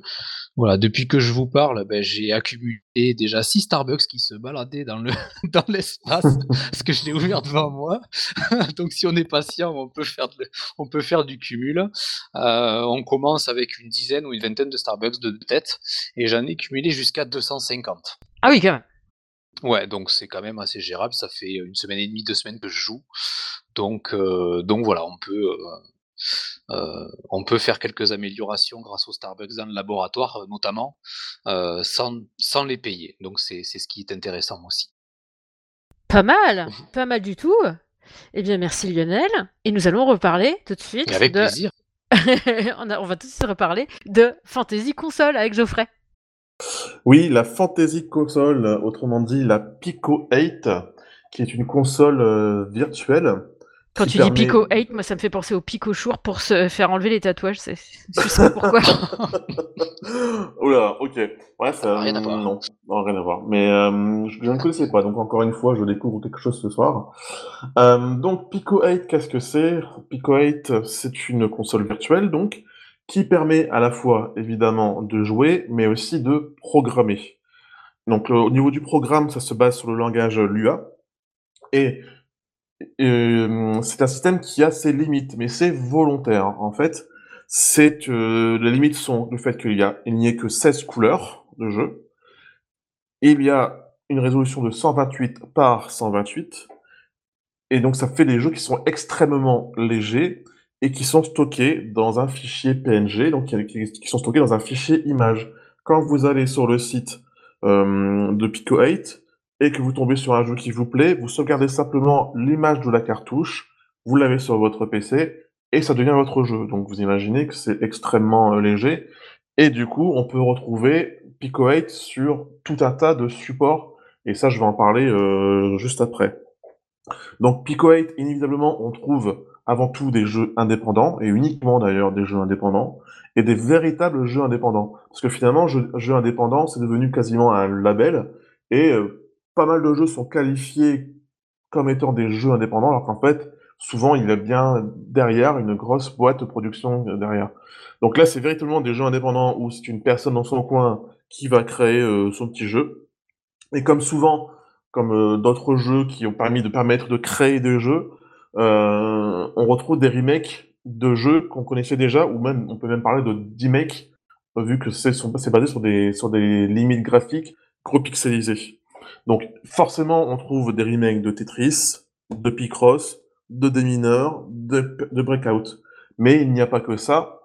Voilà, depuis que je vous parle, ben, j'ai accumulé déjà 6 Starbucks qui se baladaient dans le dans l'espace parce que je l'ai ouvert devant moi. Donc si on est patient, on peut faire on peut faire du cumul. Euh, on commence avec une dizaine ou une vingtaine de Starbucks de tête et j'en ai cumulé jusqu'à 250. Ah oui, quand même. Ouais, donc c'est quand même assez gérable. Ça fait une semaine et demie, deux semaines que je joue. Donc, euh, donc voilà, on peut, euh, euh, on peut faire quelques améliorations grâce aux Starbucks dans le laboratoire, notamment, sans, sans les payer. Donc c'est ce qui est intéressant aussi. Pas mal, pas mal du tout. Eh bien, merci Lionel. Et nous allons reparler tout de suite. avec plaisir. on, on, va tout de suite reparler de Fantasy Console avec Geoffrey. Oui, la Fantasy Console, autrement dit la Pico 8, qui est une console virtuelle quand tu dis Pico 8, moi ça me fait penser au Pico Chour pour se faire enlever les tatouages. C'est... Je sais pas pourquoi. Oula, ok. Ouais, ça. Rien à voir. Non, rien à voir. Mais euh, je, ne connaissais pas, donc encore une fois, je découvre quelque chose ce soir. Euh, donc Pico 8, qu'est-ce que c'est? Pico 8, c'est une console virtuelle, donc, qui permet à la fois, évidemment, de jouer, mais aussi de programmer. Donc, au niveau du programme, ça se base sur le langage Lua. Et c'est un système qui a ses limites, mais c'est volontaire. En fait, c'est les limites sont le fait qu'il y a il n'y ait que 16 couleurs de jeu. Il y a une résolution de 128 par 128 et donc ça fait des jeux qui sont extrêmement légers et qui sont stockés dans un fichier PNG, donc qui sont stockés dans un fichier image. Quand vous allez sur le site, de Pico 8 et que vous tombez sur un jeu qui vous plaît, vous sauvegardez simplement l'image de la cartouche, vous l'avez sur votre PC et ça devient votre jeu. Donc vous imaginez que c'est extrêmement euh, léger et du coup on peut retrouver Pico 8 sur tout un tas de supports et ça je vais en parler euh, juste après. Donc Pico 8 inévitablement on trouve avant tout des jeux indépendants et uniquement d'ailleurs des jeux indépendants et des véritables jeux indépendants parce que finalement jeu, indépendant c'est devenu quasiment un label et euh, pas mal de jeux sont qualifiés comme étant des jeux indépendants, alors qu'en fait, souvent, il y a bien derrière une grosse boîte de production euh, derrière. Donc là, c'est véritablement des jeux indépendants où c'est une personne dans son coin qui va créer euh, son petit jeu. Et comme souvent, comme euh, d'autres jeux qui ont permis de permettre de créer des jeux, on retrouve des remakes de jeux qu'on connaissait déjà, ou même on peut même parler de d-make, vu que c'est basé sur des, sur des limites graphiques gros pixelisées. Donc forcément, on trouve des remakes de Tetris, de Picross, de Demineur, de, de Breakout. Mais il n'y a pas que ça.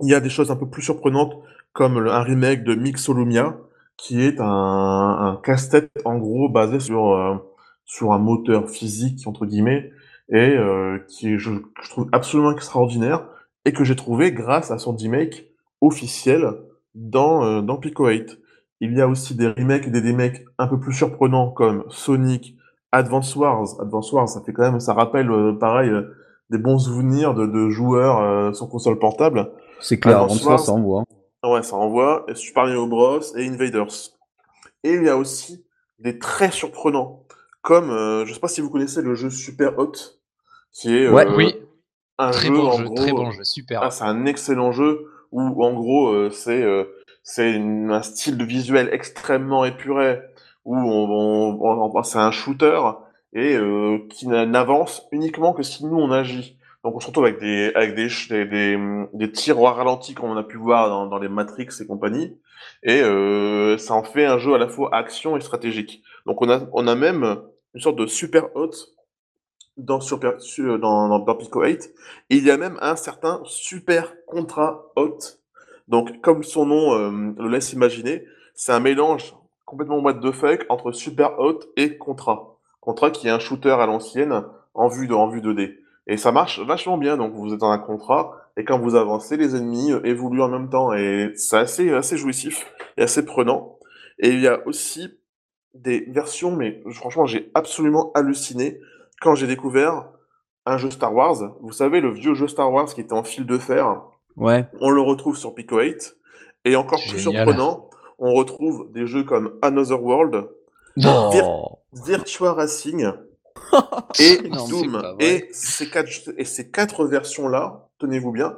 Il y a des choses un peu plus surprenantes, comme un remake de Mixolumia, qui est un, casse-tête en gros basé sur, euh, sur un moteur physique, entre guillemets, et euh, qui je, trouve absolument extraordinaire, et que j'ai trouvé grâce à son remake officiel dans, euh, dans Pico 8. Il y a aussi des remakes et des remakes un peu plus surprenants comme Sonic, Advance Wars. Advance Wars, ça fait quand même, ça rappelle euh, pareil euh, des bons souvenirs de, de joueurs euh, sur console portable. C'est clair, Advance Wars, ça envoie. Ouais, ça envoie. Et Super Mario Bros et Invaders. Et il y a aussi des très surprenants, comme je sais pas si vous connaissez le jeu Super Hot, qui est ouais, oui. un très jeu bon jeu, très bon jeu, super. Ah, c'est un excellent jeu où en gros c'est c'est un style de visuel extrêmement épuré où on, on, c'est un shooter et euh, qui n'avance uniquement que si nous on agit. Donc on se retrouve avec des avec des des, des, tirs au ralenti comme on a pu voir dans, dans les Matrix et compagnie et euh, ça en fait un jeu à la fois action et stratégique. Donc on a on a même une sorte de super hot dans dans dans, dans Pico 8 et il y a même un certain super contrat hot donc, comme son nom euh, le laisse imaginer, c'est un mélange complètement what the fuck entre Super Hot et Contra. Contra qui est un shooter à l'ancienne en vue de en vue 2D. Et ça marche vachement bien. Donc, vous êtes dans un contrat et quand vous avancez, les ennemis évoluent en même temps, et c'est assez, assez jouissif et assez prenant. Et il y a aussi des versions, mais franchement, j'ai absolument halluciné quand j'ai découvert un jeu Star Wars. Vous savez, le vieux jeu Star Wars qui était en fil de fer. Ouais. On le retrouve sur Pico 8. Et encore plus surprenant, on retrouve des jeux comme Another World, Virtua Racing et Doom. Et ces quatre, et ces quatre versions-là, tenez-vous bien,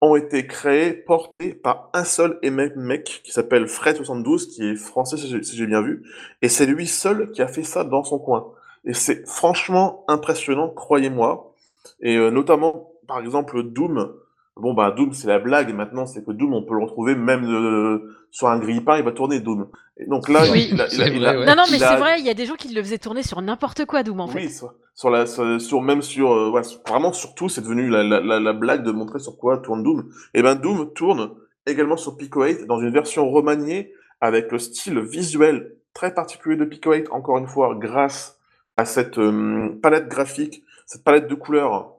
ont été créés, portés par un seul et même mec qui s'appelle Fred72, qui est français si j'ai bien vu, et c'est lui seul qui a fait ça dans son coin. Et c'est franchement impressionnant, croyez-moi. Et euh, notamment, par exemple, Doom, Bon, bah, Doom, c'est la blague maintenant, c'est que Doom, on peut le retrouver même euh, sur un grille-pain, il va tourner Doom. Et donc là, il, Non, non, mais c'est vrai, il y a des gens qui le faisaient tourner sur n'importe quoi, Doom, en fait. Oui, sur, la, sur, même sur, euh, ouais, vraiment surtout, c'est devenu la, la, la, blague de montrer sur quoi tourne Doom. Et ben, Doom tourne également sur Pico 8 dans une version remaniée avec le style visuel très particulier de Pico 8, encore une fois, grâce à cette euh, palette graphique, cette palette de couleurs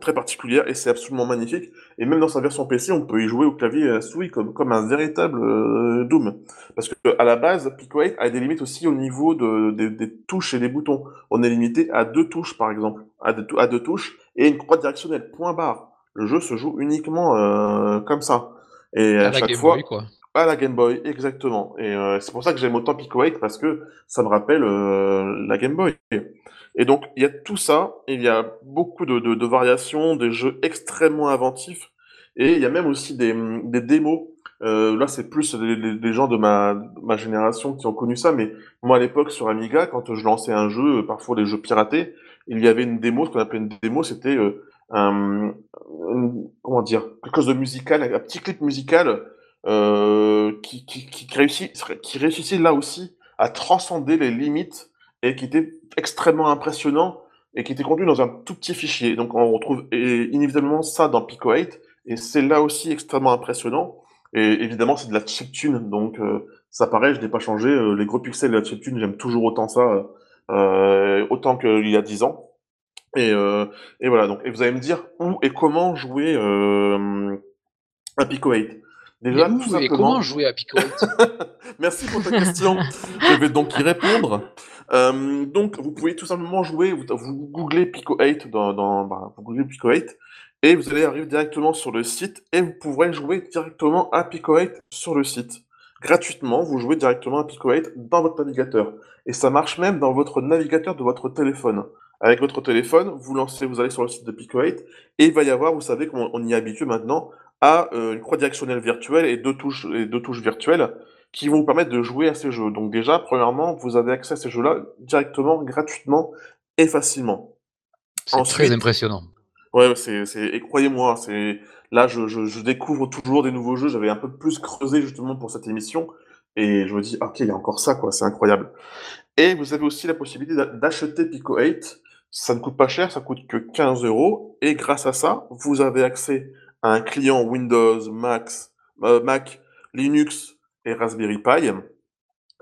très particulière et c'est absolument magnifique. Et même dans sa version PC, on peut y jouer au clavier à souris comme, comme un véritable euh, Doom. Parce que à la base, Pico 8 a des limites aussi au niveau de, des touches et des boutons. On est limité à deux touches, par exemple, à deux, à deux touches et une croix directionnelle, point barre. Le jeu se joue uniquement euh, comme ça. Et à, chaque fois, quoi. À la Game Boy, exactement. Et euh, c'est pour ça que j'aime autant Pico 8 parce que ça me rappelle la Game Boy. Et donc, il y a tout ça, il y a beaucoup de, variations, des jeux extrêmement inventifs, et il y a même aussi des, des démos. Euh, là, c'est plus des, gens de ma, ma génération qui ont connu ça, mais moi, à l'époque, sur Amiga, quand je lançais un jeu, parfois des jeux piratés, il y avait une démo, ce qu'on appelait une démo, c'était euh, un, comment dire, quelque chose de musical, un petit clip musical euh, qui, qui, qui, réussit, qui réussissait là aussi à transcender les limites et qui était extrêmement impressionnant et qui était contenu dans un tout petit fichier. Donc on retrouve inévitablement ça dans Pico 8 et c'est là aussi extrêmement impressionnant. Et évidemment, c'est de la chiptune, donc euh, ça paraît, je n'ai pas changé. Euh, les gros pixels et la chiptune, j'aime toujours autant ça, euh, autant qu'il y a 10 ans. Et, et, voilà, donc, et vous allez me dire où et comment jouer à Pico 8. Déjà, tout simplement... comment jouer à Pico 8 Merci pour ta question. je vais donc y répondre. Euh, donc, vous pouvez tout simplement jouer, vous, vous googlez Pico 8 dans, dans bah, vous googlez Pico 8 et vous allez arriver directement sur le site et vous pourrez jouer directement à Pico 8 sur le site. Gratuitement, vous jouez directement à Pico 8 dans votre navigateur. Et ça marche même dans votre navigateur de votre téléphone. Avec votre téléphone, vous lancez, vous allez sur le site de Pico 8 et il va y avoir, vous savez comment on y est habitué maintenant, à euh, une croix directionnelle virtuelle et deux touches, et deux touches virtuelles qui vont vous permettre de jouer à ces jeux. Donc déjà, premièrement, vous avez accès à ces jeux-là directement, gratuitement et facilement. C'est très impressionnant. Ouais, c'est, et croyez-moi, c'est là, je, je, découvre toujours des nouveaux jeux. J'avais un peu plus creusé justement pour cette émission, et je me dis, ok, il y a encore ça, quoi, c'est incroyable. Et vous avez aussi la possibilité d'acheter Pico 8. Ça ne coûte pas cher, ça coûte que 15 euros, et grâce à ça, vous avez accès client Windows, Mac, euh, Mac, Linux, et Raspberry Pi,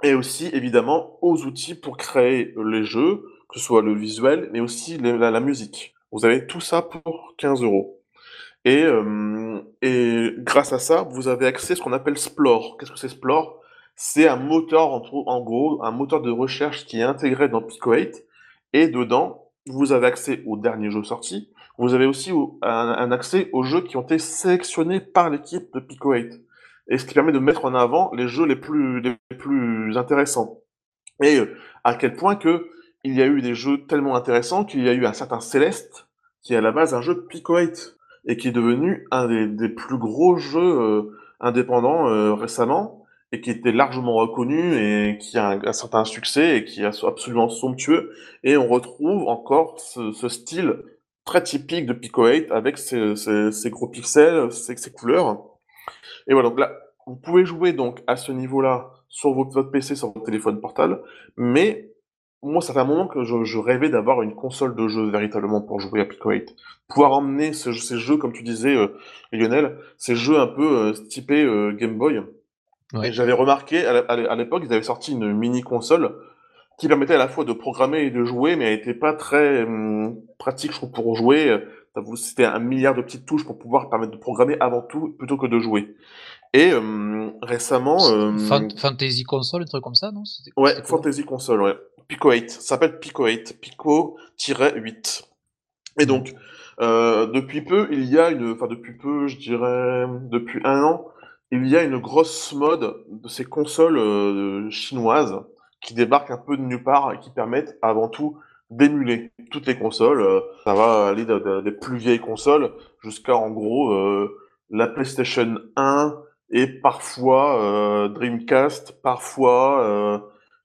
et aussi évidemment aux outils pour créer les jeux, que ce soit le visuel, mais aussi la, musique. Vous avez tout ça pour 15 euros. Et, euh, et grâce à ça, vous avez accès à ce qu'on appelle Splore. Qu'est-ce que c'est Splore? C'est un moteur, en, en, gros, un moteur de recherche qui est intégré dans Pico 8. Et dedans, vous avez accès aux derniers jeux sortis. Vous avez aussi un, accès aux jeux qui ont été sélectionnés par l'équipe de Pico 8 et ce qui permet de mettre en avant les jeux les plus, les plus intéressants. Et euh, à quel point que il y a eu des jeux tellement intéressants qu'il y a eu un certain Céleste, qui est à la base un jeu Pico 8, et qui est devenu un des, des plus gros jeux euh, indépendants euh, récemment, et qui était largement reconnu, et qui a un, certain succès, et qui est absolument somptueux. Et on retrouve encore ce style très typique de Pico 8, avec ses, ses, ses gros pixels, ses, ses couleurs. Et voilà, donc là, vous pouvez jouer donc à ce niveau-là sur votre, PC, sur votre téléphone portable, mais moi, ça fait un moment que je, rêvais d'avoir une console de jeu véritablement pour jouer à Pico 8. Pouvoir emmener ces jeux, comme tu disais, euh, Lionel, ces jeux un peu euh, typés euh, Game Boy. Et j'avais remarqué, à l'époque, ils avaient sorti une mini-console qui permettait à la fois de programmer et de jouer, mais elle n'était pas très hum, pratique, je trouve, pour jouer C'était un milliard de petites touches pour pouvoir permettre de programmer avant tout plutôt que de jouer. Et récemment. Fantasy console, un truc comme ça, non? Ouais, Fantasy console, ouais. Pico 8. Ça s'appelle Pico 8. Pico-8. Et donc, euh, depuis peu, il y a une. Enfin, depuis peu, je dirais. Depuis un an, il y a une grosse mode de ces consoles euh, chinoises qui débarquent un peu de nulle part et qui permettent avant tout d'émuler toutes les consoles. Euh, ça va aller des plus vieilles consoles jusqu'à en gros la PlayStation 1 et parfois Dreamcast, parfois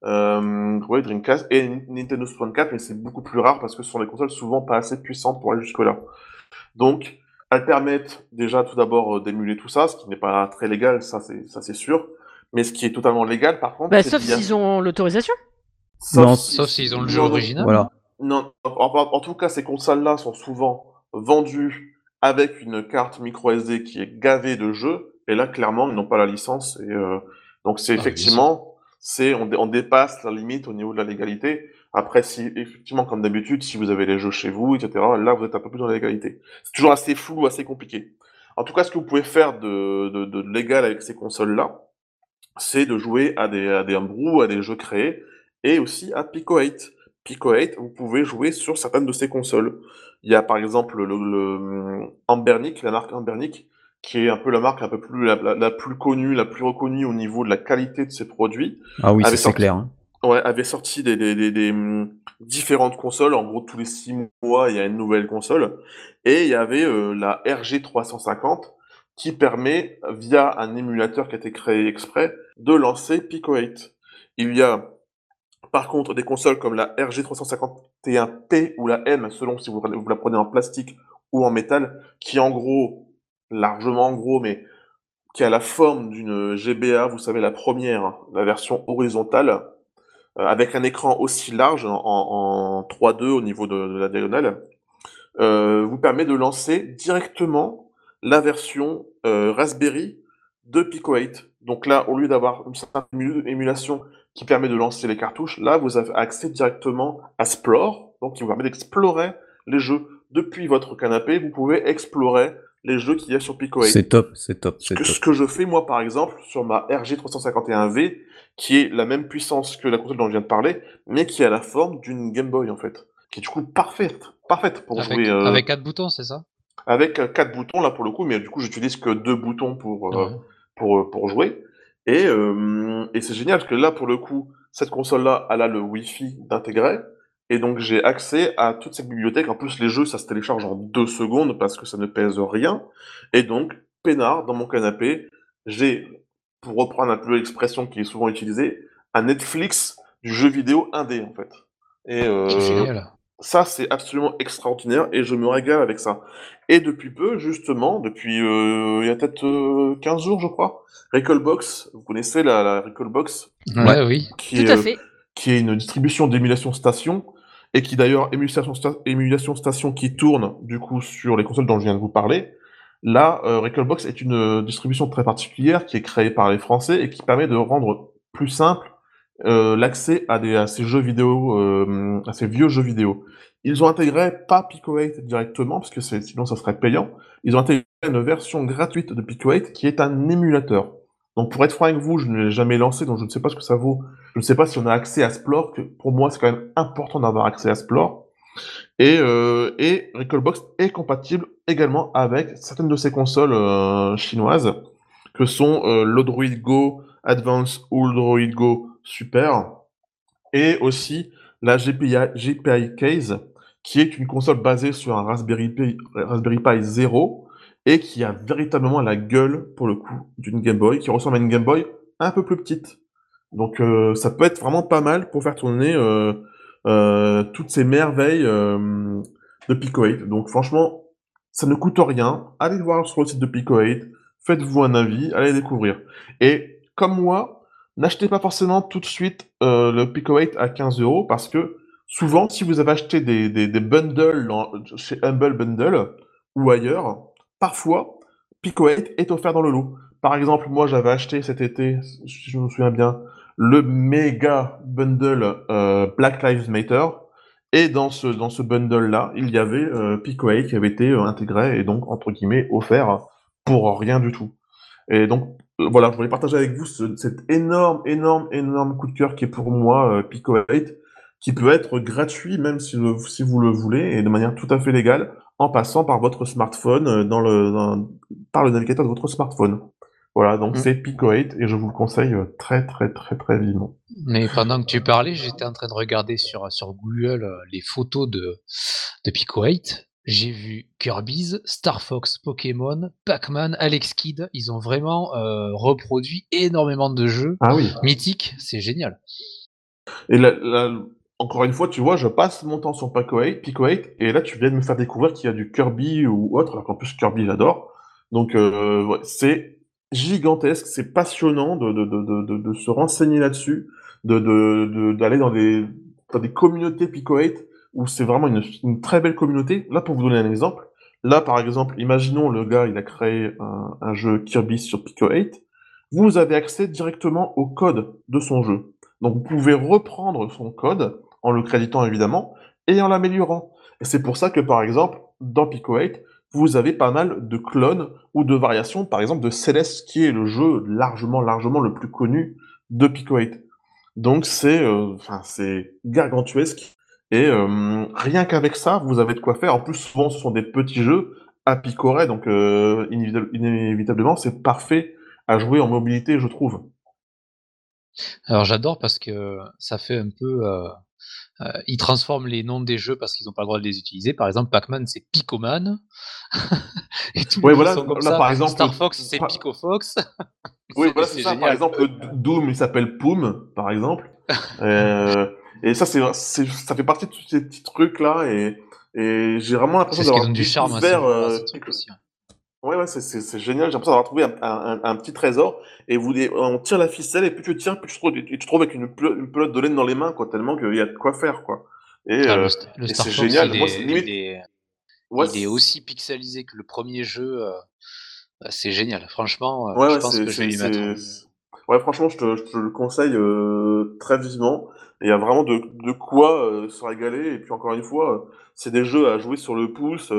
euh, ouais, Dreamcast et Nintendo 64, mais c'est beaucoup plus rare parce que ce sont des consoles souvent pas assez puissantes pour aller jusque-là. Donc, elles permettent déjà tout d'abord euh, d'émuler tout ça, ce qui n'est pas très légal, ça c'est sûr. Mais ce qui est totalement légal, par contre, bah, sauf s'ils ont l'autorisation. Sauf, s'ils ont le jeu original. Voilà. Non, en, tout cas, ces consoles-là sont souvent vendues avec une carte micro SD qui est gavée de jeux, et là, clairement, ils n'ont pas la licence. Et euh, donc, c'est ah, effectivement, c'est on, on, dépasse la limite au niveau de la légalité. Après, si effectivement, comme d'habitude, si vous avez les jeux chez vous, etc., là, vous êtes un peu plus dans la légalité. C'est toujours assez flou, assez compliqué. En tout cas, ce que vous pouvez faire de, de, de légal avec ces consoles-là, c'est de jouer à des, à des à des jeux créés, et aussi à Pico 8. Pico 8, vous pouvez jouer sur certaines de ces consoles. Il y a par exemple le, le, Ambernic, la marque Ambernic, qui est un peu la marque un peu plus la, plus connue, la plus reconnue au niveau de la qualité de ses produits. Ah oui, c'est clair. Hein. Ouais, avait sorti des, des, des, des, hum, différentes consoles. En gros, tous les six mois, il y a une nouvelle console. Et il y avait euh, la RG350 qui permet, via un émulateur qui a été créé exprès, de lancer Pico 8. Il y a, par contre, des consoles comme la RG351P ou la M, selon si vous, la prenez en plastique ou en métal, qui en gros largement gros, mais qui a la forme d'une GBA, vous savez, la première, la version horizontale, euh, avec un écran aussi large en, en 3.2 au niveau de, la diagonale, euh, vous permet de lancer directement la version euh, Raspberry de Pico 8. Donc là, au lieu d'avoir une simple émulation qui permet de lancer les cartouches, là, vous avez accès directement à Splore, donc qui vous permet d'explorer les jeux. Depuis votre canapé, vous pouvez explorer les jeux qu'il y a sur Pico 8. C'est top, c'est top, c'est top. Ce que je fais moi par exemple sur ma RG351V, qui est la même puissance que la console dont je viens de parler, mais qui a la forme d'une Game Boy en fait, qui est du coup parfaite, parfaite pour jouer. Euh, avec quatre boutons, c'est ça? Avec euh, quatre boutons là pour le coup, mais du coup j'utilise que deux boutons pour euh, pour pour jouer. Et, et c'est génial parce que là pour le coup, cette console là, elle a le Wi-Fi d'intégrer. Et donc j'ai accès à toute cette bibliothèque. En plus, les jeux, ça se télécharge en deux secondes parce que ça ne pèse rien. Et donc, peinard, dans mon canapé, j'ai, pour reprendre un peu l'expression qui est souvent utilisée, un Netflix du jeu vidéo indé, en fait. Et euh, ça, c'est absolument extraordinaire et je me régale avec ça. Et depuis peu, justement, depuis euh, il y a peut-être 15 euh, jours, je crois, Recallbox, vous connaissez la, la Recallbox Ouais, oui. Tout à fait. Qui est une distribution d'émulation station et qui d'ailleurs, émulation, émulation station qui tourne du coup sur les consoles dont je viens de vous parler. Là, euh, Recallbox est une euh, distribution très particulière qui est créée par les Français et qui permet de rendre plus simple euh, l'accès à, ces jeux vidéo, euh, à ces vieux jeux vidéo. Ils ont intégré pas Pico 8 directement, parce que sinon ça serait payant. Ils ont intégré une version gratuite de Pico 8 qui est un émulateur. Donc pour être franc avec vous, je ne l'ai jamais lancé, donc je ne sais pas ce que ça vaut. Je ne sais pas si on a accès à Splore, pour moi c'est quand même important d'avoir accès à Splore. Et, euh, Recallbox est compatible également avec certaines de ces consoles euh, chinoises, que sont euh, l'Odroid Go Advance ou l'Odroid Go Super, et aussi la GPI, Case, qui est une console basée sur un Raspberry Pi, Raspberry Pi 0, et qui a véritablement la gueule, pour le coup, d'une Game Boy, qui ressemble à une Game Boy un peu plus petite. Donc euh, ça peut être vraiment pas mal pour faire tourner euh, euh, toutes ces merveilles de Pico 8. Donc franchement, ça ne coûte rien. Allez voir sur le site de Pico 8, faites-vous un avis, allez découvrir. Et comme moi, n'achetez pas forcément tout de suite le Pico 8 à 15 euros parce que souvent, si vous avez acheté des, bundles chez Humble Bundle ou ailleurs, parfois, Pico 8 est offert dans le lot. Par exemple, moi, j'avais acheté cet été, si je me souviens bien, le méga bundle euh, Black Lives Matter. Et dans ce, bundle-là, il y avait euh, Pico 8 qui avait été euh, intégré et donc, entre guillemets, offert pour rien du tout. Et donc, euh, voilà, je voulais partager avec vous cet énorme, énorme, énorme coup de cœur qui est pour moi Pico 8, qui peut être gratuit même si, si vous le voulez et de manière tout à fait légale en passant par votre smartphone, dans le, par le navigateur de votre smartphone. Voilà, donc mmh. c'est Pico 8 et je vous le conseille très, très, très, très vivement. Mais pendant que tu parlais, j'étais en train de regarder sur, sur Google euh, les photos de, de Pico 8. J'ai vu Kirby's, Star Fox, Pokémon, Pac-Man, Alex Kidd. Ils ont vraiment euh, reproduit énormément de jeux ah oui. mythiques. C'est génial. Et encore une fois, tu vois, je passe mon temps sur Pico 8, Pico 8 et là, tu viens de me faire découvrir qu'il y a du Kirby ou autre, alors qu'en plus, Kirby, j'adore. Donc, euh, ouais, c'est gigantesque, c'est passionnant de, de, de, de, se renseigner là-dessus de d'aller dans des dans des communautés Pico 8 où c'est vraiment une, très belle communauté. Là, pour vous donner un exemple, là, par exemple, imaginons le gars, il a créé un, jeu Kirby sur Pico 8. Vous avez accès directement au code de son jeu. Donc, vous pouvez reprendre son code en le créditant évidemment et en l'améliorant. Et c'est pour ça que, par exemple, dans Pico 8, vous avez pas mal de clones ou de variations, par exemple de Celeste, qui est le jeu largement, largement le plus connu de Pico 8. Donc c'est euh, c'est gargantuesque et euh, rien qu'avec ça, vous avez de quoi faire. En plus, souvent, ce sont des petits jeux à picorer, donc euh, inévitablement, c'est parfait à jouer en mobilité, je trouve. Alors j'adore parce que ça fait un peu. ils transforment les noms des jeux parce qu'ils n'ont pas le droit de les utiliser. Par exemple, Pac-Man, c'est Picoman. et tout ouais, voilà, comme ça. Par exemple, Star Fox, c'est Pico Fox. Oui, voilà, c'est ça. Par exemple, Doom, il s'appelle Poom, par exemple. euh, et ça, c'est, ça fait partie de tous ces petits trucs-là. Et, et j'ai vraiment l'impression d'avoir du charme vers, euh, aussi. Hein. Ouais, ouais, c'est, c'est, génial. J'ai l'impression d'avoir trouvé un, un, un, petit trésor. Et vous, on tire la ficelle, et plus tu tires, plus tu trouves, tu, trouves avec une, pelote de laine dans les mains, quoi, tellement qu'il y a de quoi faire, quoi. Et, ah, euh, c'est génial. Il, Moi, est, limite... il, est, il est aussi pixelisé que le premier jeu. Euh, bah, c'est génial, franchement, euh, je pense que je vais y mettre. Ouais, franchement, je te, je te le conseille euh, très vivement. Il y a vraiment de, de quoi euh, se régaler. Et puis encore une fois, c'est des jeux à jouer sur le pouce.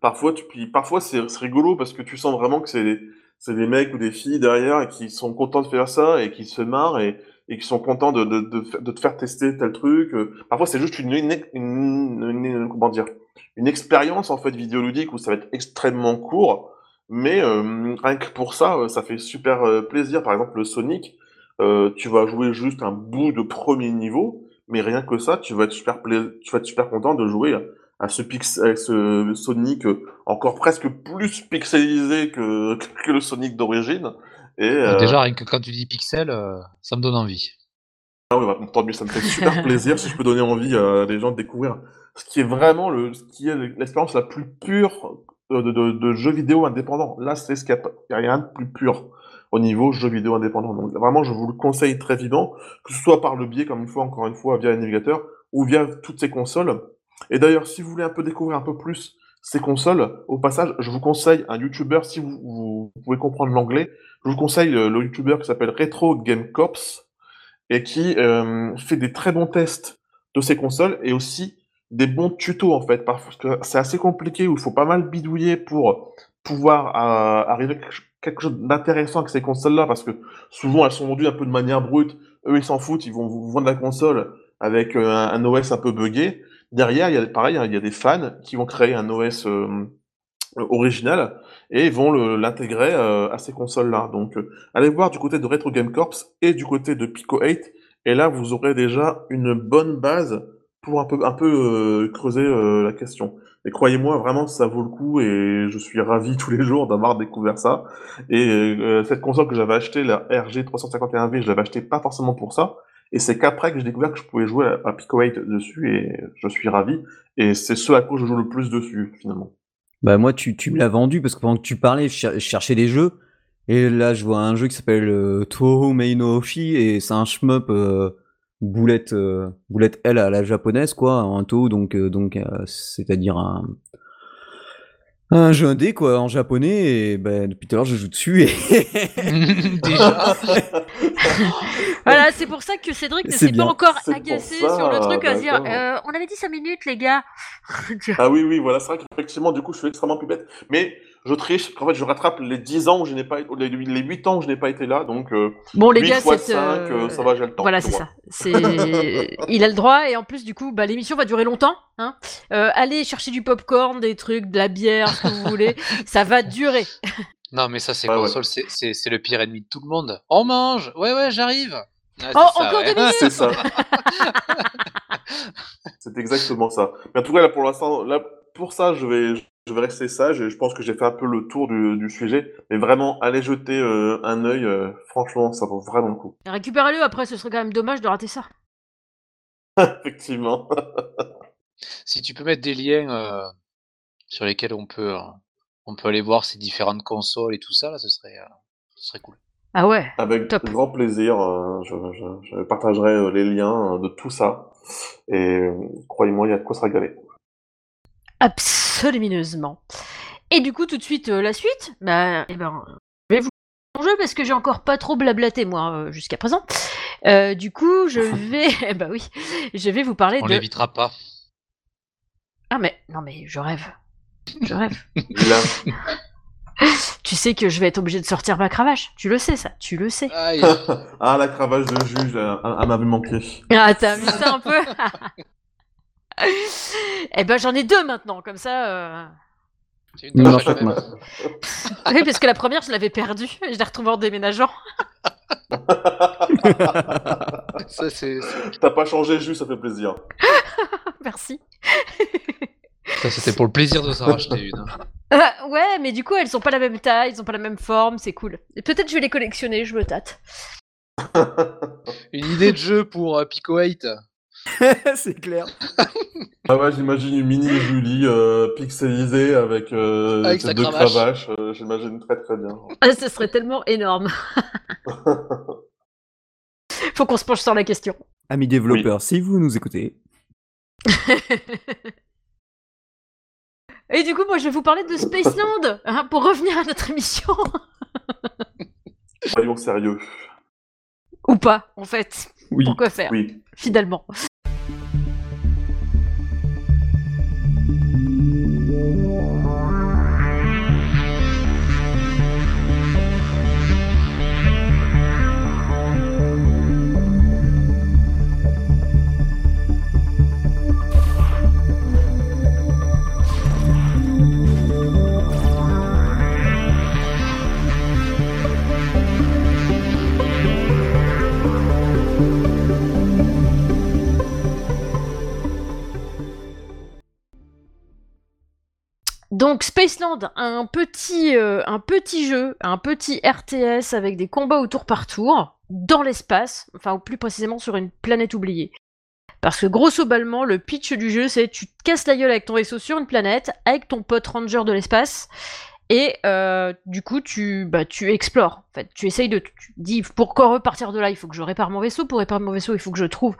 parfois, tu, puis parfois c'est rigolo parce que tu sens vraiment que c'est c'est des mecs ou des filles derrière et qui sont contents de faire ça et qui se marrent et, et qui sont contents de, de, de, de te faire tester tel truc. Parfois, c'est juste une, une, une, une, comment dire, une expérience en fait vidéoludique où ça va être extrêmement court mais euh, rien que pour ça, euh, ça fait super euh, plaisir. Par exemple, le Sonic, tu vas jouer juste un bout de premier niveau, mais rien que ça, tu vas être super, tu vas être super content de jouer à ce, pix ce Sonic encore presque plus pixelisé que, que le Sonic d'origine. Et, Déjà, rien que quand tu dis pixel, ça me donne envie. Ah oui, bah, tant mieux, ça me fait super plaisir si je peux donner envie à des gens de découvrir ce qui est vraiment le, ce qui est l'expérience la plus pure de, jeux vidéo indépendants. Là, c'est ce qu'il n'y a, rien de plus pur au niveau jeux vidéo indépendants. Donc vraiment, je vous le conseille très vivement, que ce soit par le biais, comme une fois, encore une fois, via un navigateur, ou via toutes ces consoles. Et d'ailleurs, si vous voulez un peu découvrir un peu plus ces consoles, au passage, je vous conseille un YouTuber, si vous, vous pouvez comprendre l'anglais, je vous conseille le, le YouTuber qui s'appelle Retro Game Corps, et qui euh, fait des très bons tests de ces consoles, et aussi des bons tutos en fait, parce que c'est assez compliqué où il faut pas mal bidouiller pour pouvoir euh, arriver quelque chose d'intéressant avec ces consoles-là, parce que souvent elles sont vendues un peu de manière brute. Eux ils s'en foutent, ils vont vous vendre la console avec euh, un, OS un peu buggé. Derrière, il y a pareil, il y a des fans qui vont créer un OS euh, original et vont l'intégrer à ces consoles-là. Donc, allez voir du côté de Retro Game Corps et du côté de Pico 8, et là vous aurez déjà une bonne base pour un peu, un peu euh, creuser euh, la question. Et croyez-moi, vraiment, ça vaut le coup et je suis ravi tous les jours d'avoir découvert ça. Et euh, cette console que j'avais achetée, la RG 351V, je l'avais achetée pas forcément pour ça. Et c'est qu'après que j'ai découvert que je pouvais jouer à, Pico 8 dessus et je suis ravi. Et c'est ce à quoi je joue le plus dessus, finalement. Bah moi, tu, tu me l'as vendu parce que pendant que tu parlais, je, cherchais des jeux. Et là, je vois un jeu qui s'appelle euh, Toho Meino et c'est un shmup boulette euh, boulette L à la japonaise quoi un taux donc euh, donc euh, c'est-à-dire un Un jeu indé quoi, en japonais, et ben, depuis tout à l'heure je joue dessus et. Déjà. Voilà, c'est pour ça que Cédric ne s'est pas encore agacé ça, sur le truc à se dire euh, on avait dit 5 minutes, les gars. Ah oui, oui, voilà, c'est vrai qu'effectivement, du coup, je suis extrêmement pipette. Mais je triche, parce qu'en fait, je rattrape les 10 ans où je n'ai pas été, les, les 8 ans où je n'ai pas été là, donc euh, bon, les 8 gars, fois c'est. 5, euh, euh, ça va, j'ai le temps. Voilà, c'est ça. Il a le droit, et en plus, du coup, bah, l'émission va durer longtemps. Hein. Euh, allez chercher du popcorn, des trucs, de la bière, ce que vous voulez. Ça va durer. Non, mais ça, c'est Ouais, ouais. console, c'est- le pire ennemi de tout le monde. On mange Ouais, ouais, j'arrive Ah, Oh, ça, encore ouais. deux minutes C'est ça. c'est exactement ça. Mais en tout cas, là, pour l'instant, là, pour ça, je vais, je vais rester sage. Et je pense que j'ai fait un peu le tour du, du sujet. Mais vraiment, allez jeter euh, un œil. euh, franchement, ça vaut vraiment le coup. Récupérez-le, après, ce serait quand même dommage de rater ça. Effectivement. Si tu peux mettre des liens euh, sur lesquels on peut, euh, on peut aller voir ces différentes consoles et tout ça, là, ce serait, euh, ce serait cool. Ah ouais. Avec Top. grand plaisir, euh, je, je- je partagerai euh, les liens euh, de tout ça. Et euh, croyez-moi, il y a de quoi se régaler. Absolument. Et du coup, tout de suite, euh, la suite, bah, eh ben, je vais vous mon jeu parce que j'ai encore pas trop blablaté, moi, euh, jusqu'à présent. Euh, du coup, je vais, eh bah oui, je vais vous parler On de. l'évitera pas. Ah mais non mais je rêve, je rêve. Là, tu sais que je vais être obligé de sortir ma cravache. Tu le sais ça, tu le sais. Ah, la cravache de juge, elle, elle m'avait manqué. Ah t'as vu ça un peu Eh ben j'en ai deux maintenant, comme ça. euh, une Non, en fait, moi- Oui, parce que la première je l'avais perdue, et je l'ai retrouvée en déménageant. Ça, c'est, T'as pas changé, juste, ça fait plaisir. Merci. ça, c'était pour le plaisir de s'en racheter une. hein. Euh, ouais, mais du coup, elles sont pas la même taille, elles ont pas la même forme, c'est cool. Et peut-être je vais les collectionner, je me tâte. Une idée de jeu pour euh, Pico 8. c'est clair. Ah ouais, j'imagine une mini Julie euh, pixelisée avec, euh, Avec ses sa deux cravache. cravaches. euh, j'imagine très très bien. Ah, ce serait tellement énorme. Faut qu'on se penche sur la question. Amis développeurs, si vous nous écoutez, Et du coup, moi, je vais vous parler de Spaceland, hein, pour revenir à notre émission. Soyons sérieux. Ou pas, en fait. oui. Pourquoi faire, Oui. finalement Música Donc Spaceland, un petit, euh, un petit jeu, un petit RTS avec des combats au tour par tour, dans l'espace, enfin ou plus précisément sur une planète oubliée. Parce que grosso ballement, le pitch du jeu, c'est tu te casses la gueule avec ton vaisseau sur une planète, avec ton pote ranger de l'espace, et euh, du coup tu, bah, tu explores. En fait, tu essayes de, tu dis pourquoi repartir de là, il faut que je répare mon vaisseau, pour réparer mon vaisseau, il faut que je trouve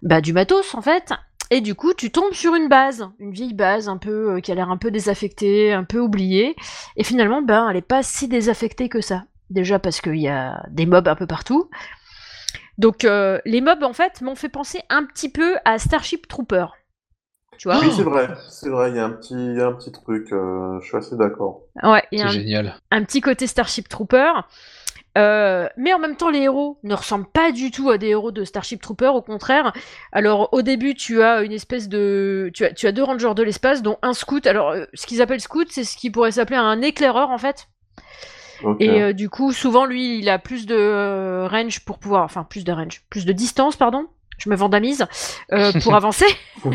bah, du matos en fait. Et du coup, tu tombes sur une base, une vieille base un peu euh, qui a l'air un peu désaffectée, un peu oubliée. Et finalement, ben, elle est pas si désaffectée que ça. Déjà parce qu'il y a des mobs un peu partout. Donc, euh, les mobs, en fait, m'ont fait penser un petit peu à Starship Trooper. Tu vois? Oui, c'est vrai. C'est vrai, il y a un petit, il y a un petit truc. euh, je suis assez d'accord. Ouais, C'est un, génial. un petit côté Starship Trooper. Euh, mais en même temps, les héros ne ressemblent pas du tout à des héros de Starship Trooper, au contraire. Alors, au début, tu as une espèce de. Tu as, tu as deux rangers de l'espace, dont un scout. Alors, euh, ce qu'ils appellent scout, c'est ce qui pourrait s'appeler un éclaireur, en fait. Et euh, du coup, souvent, lui, il a plus de range pour pouvoir. Enfin, plus de range. Plus de distance, pardon. Je me vendamise. euh, pour avancer.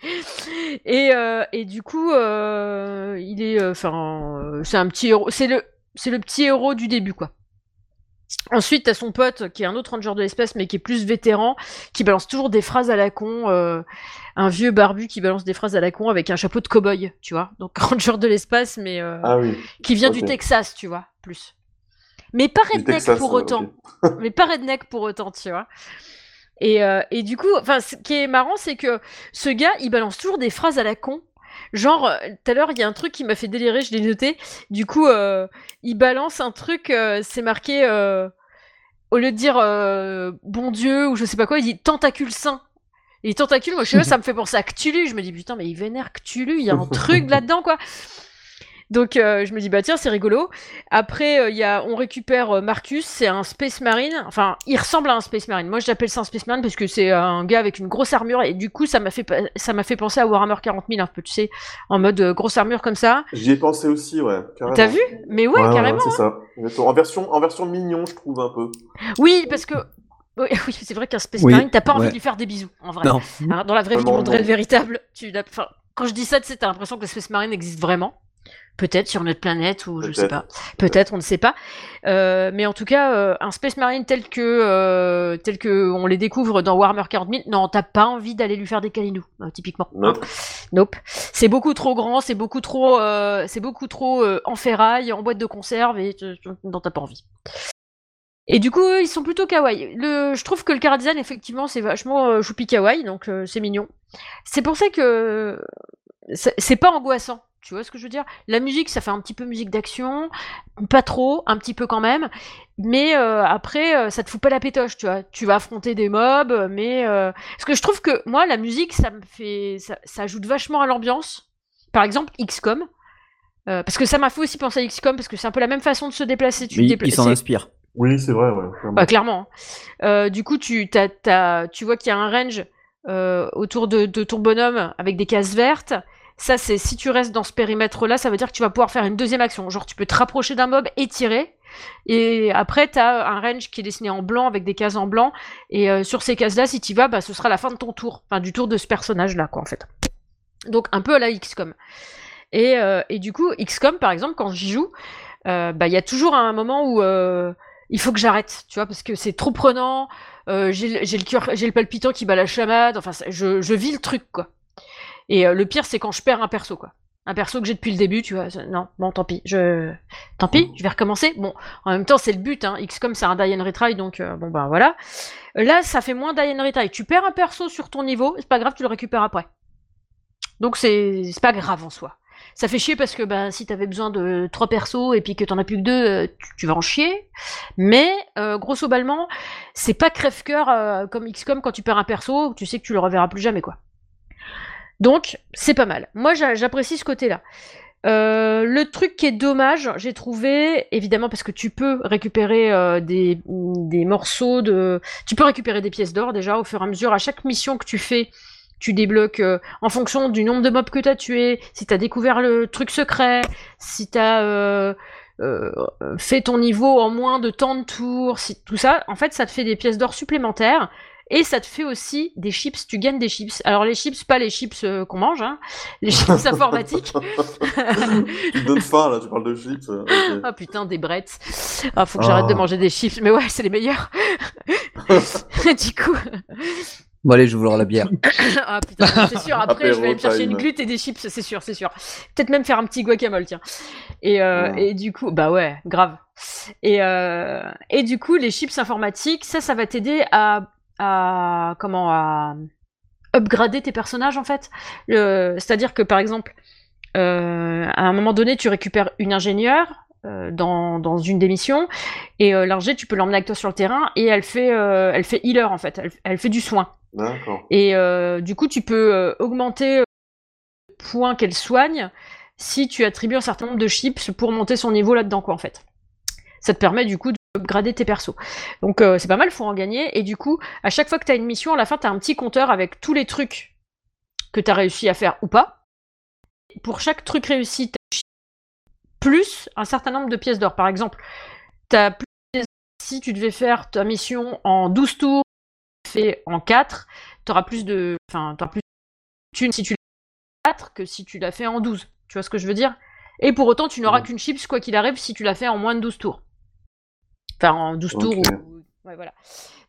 et, et du coup, il est. Enfin, c'est un petit héros. C'est le, c'est le petit héros du début, quoi. Ensuite, t'as son pote qui est un autre ranger de l'espace, mais qui est plus vétéran, qui balance toujours des phrases à la con. euh, un vieux barbu qui balance des phrases à la con avec un chapeau de cow-boy, tu vois. Donc, ranger de l'espace, mais. euh, Ah oui. qui vient du Texas, tu vois, plus. Mais pas redneck Texas, pour autant. mais pas redneck pour autant, tu vois. Et, euh, et du coup, enfin, ce qui est marrant, c'est que ce gars, il balance toujours des phrases à la con. Genre, euh, tout à l'heure, il y a un truc qui m'a fait délirer, je l'ai noté. Du coup, euh, il balance un truc, euh, c'est marqué, au lieu de dire bon Dieu ou je sais pas quoi, il dit tentacule saint. Et tentacule, moi je sais pas, ça me fait penser à Cthulhu. Je me dis putain, mais il vénère Cthulhu, il y a un truc là-dedans quoi. Donc euh, je me dis bah tiens c'est rigolo. Après euh, il y a on récupère euh, Marcus, c'est un Space Marine. Enfin il ressemble à un Space Marine. Moi j'appelle ça un Space Marine parce que c'est un gars avec une grosse armure et du coup ça m'a fait ça m'a fait penser à Warhammer 40 000 un peu tu sais en mode grosse armure comme ça. J'y ai pensé aussi ouais. T'as vu? Mais ouais, carrément. c'est hein. ça. En version en version mignon je trouve un peu. Oui parce que oui, c'est vrai qu'un Space Marine, t'as pas envie de lui faire des bisous, en vrai. Non. dans la vraie vie du monde véritable, tu enfin, quand je dis ça, tu t'as l'impression que le Space Marine existe vraiment. Peut-être sur notre planète ou je sais pas. Peut-être, on ne sait pas. Euh, mais en tout cas, euh, un Space Marine tel que euh, tel que on les découvre dans Warhammer 40 000, non, t'as pas envie d'aller lui faire des câlinous, typiquement. Nope. nope. C'est beaucoup trop grand, c'est beaucoup trop, c'est beaucoup trop en ferraille, en boîte de conserve et non, t'as pas envie. Et du coup, ils sont plutôt kawaii. Le, je trouve que le design, effectivement, c'est vachement choupi kawaii, donc c'est mignon. C'est pour ça que c'est pas angoissant. Tu vois ce que je veux dire? La musique, ça fait un petit peu musique d'action, pas trop, un petit peu quand même, mais euh, après, euh, ça te fout pas la pétoche, tu vois. Tu vas affronter des mobs, mais euh... parce que je trouve que moi, la musique, ça me fait, ça, ajoute vachement à l'ambiance. Par exemple, XCOM, euh, parce que ça m'a fait aussi penser à XCOM parce que c'est un peu la même façon de se déplacer. Tu il s'en inspire. Oui, c'est vrai, ouais. Bah, clairement. Hein. du coup, tu, tu vois qu'il y a un range autour de, de ton bonhomme avec des cases vertes. Ça, c'est si tu restes dans ce périmètre-là, ça veut dire que tu vas pouvoir faire une deuxième action. Genre, tu peux te rapprocher d'un mob et tirer. Et après, tu as un range qui est dessiné en blanc avec des cases en blanc. Et euh, sur ces cases-là, si tu vas, bah, ce sera la fin de ton tour. Enfin, du tour de ce personnage-là, quoi, en fait. Donc, un peu à la XCOM. Et, euh, et du coup, XCOM, par exemple, quand j'y joue, euh, bah, il y a toujours un moment où il faut que j'arrête, tu vois, parce que c'est trop prenant. j'ai le le palpitant qui bat la chamade. Enfin, je, je vis le truc, quoi. Et euh, le pire, c'est quand je perds un perso, quoi. Un perso que j'ai depuis le début, tu vois. Non, bon, tant pis. Je... Tant pis, je vais recommencer. Bon, en même temps, c'est le but. Hein. XCOM, c'est un die and retry, donc euh, bon, ben voilà. Là, ça fait moins die and retry. Tu perds un perso sur ton niveau, c'est pas grave, tu le récupères après. Donc c'est pas grave en soi. Ça fait chier parce que bah, si t'avais besoin de trois persos et puis que t'en as plus que deux, euh, tu, vas en chier. Mais grosso ballement, c'est pas crève-cœur comme XCOM quand tu perds un perso, tu sais que tu le reverras plus jamais quoi. Donc, c'est pas mal. Moi, j'apprécie ce côté-là. Euh, le truc qui est dommage, j'ai trouvé, évidemment, parce que tu peux récupérer euh, des, morceaux de. Tu peux récupérer des pièces d'or déjà au fur et à mesure. À chaque mission que tu fais, tu débloques euh, en fonction du nombre de mobs que tu as tués, si tu as découvert le truc secret, si tu as fait ton niveau en moins de temps de tours, si, tout ça. En fait, ça te fait des pièces d'or supplémentaires et ça te fait aussi des chips, tu gagnes des chips. Alors les chips, pas les chips euh, qu'on mange, hein, les chips informatiques. tu me donnes faim là, tu parles de chips. Euh, ah putain, des brettes. Ah, faut que j'arrête de ah. manger des chips, mais ouais, c'est les meilleurs. du coup. Bon allez, je vous la bière. ah putain, c'est sûr. Après, je vais aller me chercher une glute et des chips, c'est sûr, c'est sûr. Peut-être même faire un petit guacamole, tiens. Et, euh, et du coup, bah ouais, grave. Et, et du coup, les chips informatiques, ça, ça va t'aider à à comment à upgrader tes personnages en fait. C'est-à-dire que par exemple, euh, à un moment donné, tu récupères une ingénieure euh, dans, dans, une des missions et euh, l'ingé, tu peux l'emmener avec toi sur le terrain et elle fait euh, elle fait healer en fait, elle, elle fait du soin. Et du coup, tu peux augmenter le point qu'elle soigne si tu attribues un certain nombre de chips pour monter son niveau là-dedans quoi en fait. Ça te permet du coup upgrader tes persos. Donc euh, c'est pas mal, faut en gagner. Et du coup, à chaque fois que tu as une mission, à la fin, tu as un petit compteur avec tous les trucs que tu as réussi à faire ou pas. Pour chaque truc réussi, plus un certain nombre de pièces d'or. Par exemple, as plus si tu devais faire ta mission en 12 tours, fait en 4, tu auras plus de. Enfin, tu plus de si tu l'as 4 que si tu l'as fait en 12. Tu vois ce que je veux dire? Et pour autant, tu n'auras qu'une chips, quoi qu'il arrive, si tu l'as fait en moins de 12 tours. Enfin, en 12 tours. Ouais, voilà.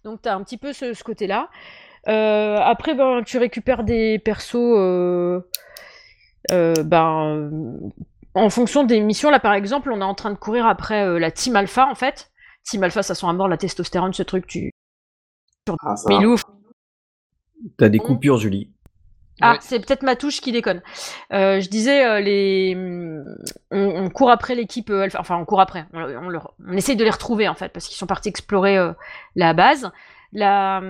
Donc, tu as un petit peu ce, côté-là. Euh, après, ben, tu récupères des persos. Euh, euh, ben, en fonction des missions, là par exemple, on est en train de courir après la Team Alpha en fait. Team Alpha, ça sent à mort la testostérone, ce truc, tu. Ah, Milou. T'as des coupures, Julie. Ah, c'est peut-être ma touche qui déconne. Euh, je disais, euh, les... On, court après l'équipe euh, Enfin, on court après. On, on, essaye de les retrouver, en fait, parce qu'ils sont partis explorer la base. La,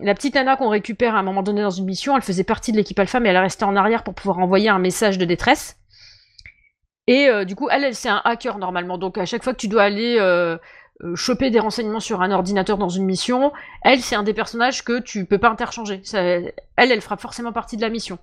la petite nana qu'on récupère à un moment donné dans une mission, elle faisait partie de l'équipe Alpha, mais elle est restée en arrière pour pouvoir envoyer un message de détresse. Et du coup, elle, elle c'est un hacker normalement. Donc à chaque fois que tu dois aller euh, choper des renseignements sur un ordinateur dans une mission. Elle, c'est un des personnages que tu peux pas interchanger. elle, elle fera forcément partie de la mission.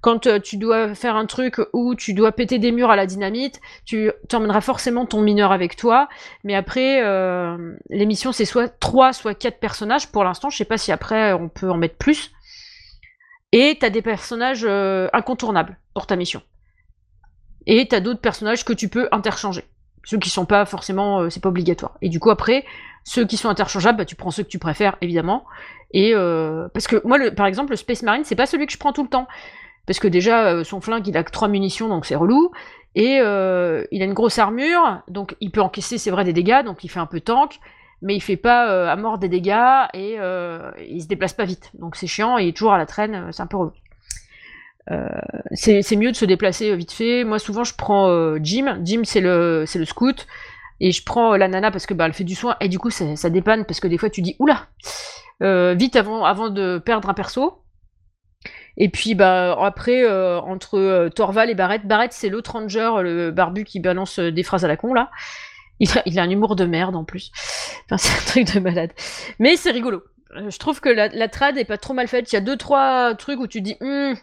Quand euh, tu dois faire un truc où tu dois péter des murs à la dynamite, tu emmèneras forcément ton mineur avec toi. Mais après, euh, les missions, c'est soit 3, soit 4 personnages. Pour l'instant, je sais pas si après on peut en mettre plus. Et tu as des personnages incontournables pour ta mission. Et tu as d'autres personnages que tu peux interchanger. Ceux qui sont pas forcément, euh, c'est pas obligatoire. Et du coup après, ceux qui sont interchangeables, bah, tu prends ceux que tu préfères évidemment. Et euh, parce que moi, par exemple, le Space Marine, c'est pas celui que je prends tout le temps, parce que déjà euh, son flingue, il a que trois munitions, donc c'est relou. Et il a une grosse armure, donc il peut encaisser, c'est vrai, des dégâts, donc il fait un peu tank, mais il fait pas à mort des dégâts et il se déplace pas vite. Donc c'est chiant, il est toujours à la traîne, c'est un peu relou. Euh, c'est mieux de se déplacer euh, vite fait. Moi, souvent, je prends euh, Jim. Jim, c'est le, le scout. Et je prends la nana parce que bah, elle fait du soin. Et du coup, ça, ça dépanne parce que des fois, tu dis oula, vite avant, avant de perdre un perso. Et puis bah après entre Torval et Barrett, Barrett c'est l'autre ranger, le barbu qui balance des phrases à la con là. Il a, un humour de merde en plus. Enfin, c'est un truc de malade. Mais c'est rigolo. Je trouve que la, la, trad est pas trop mal faite. Il y a deux trois trucs où tu dis hm,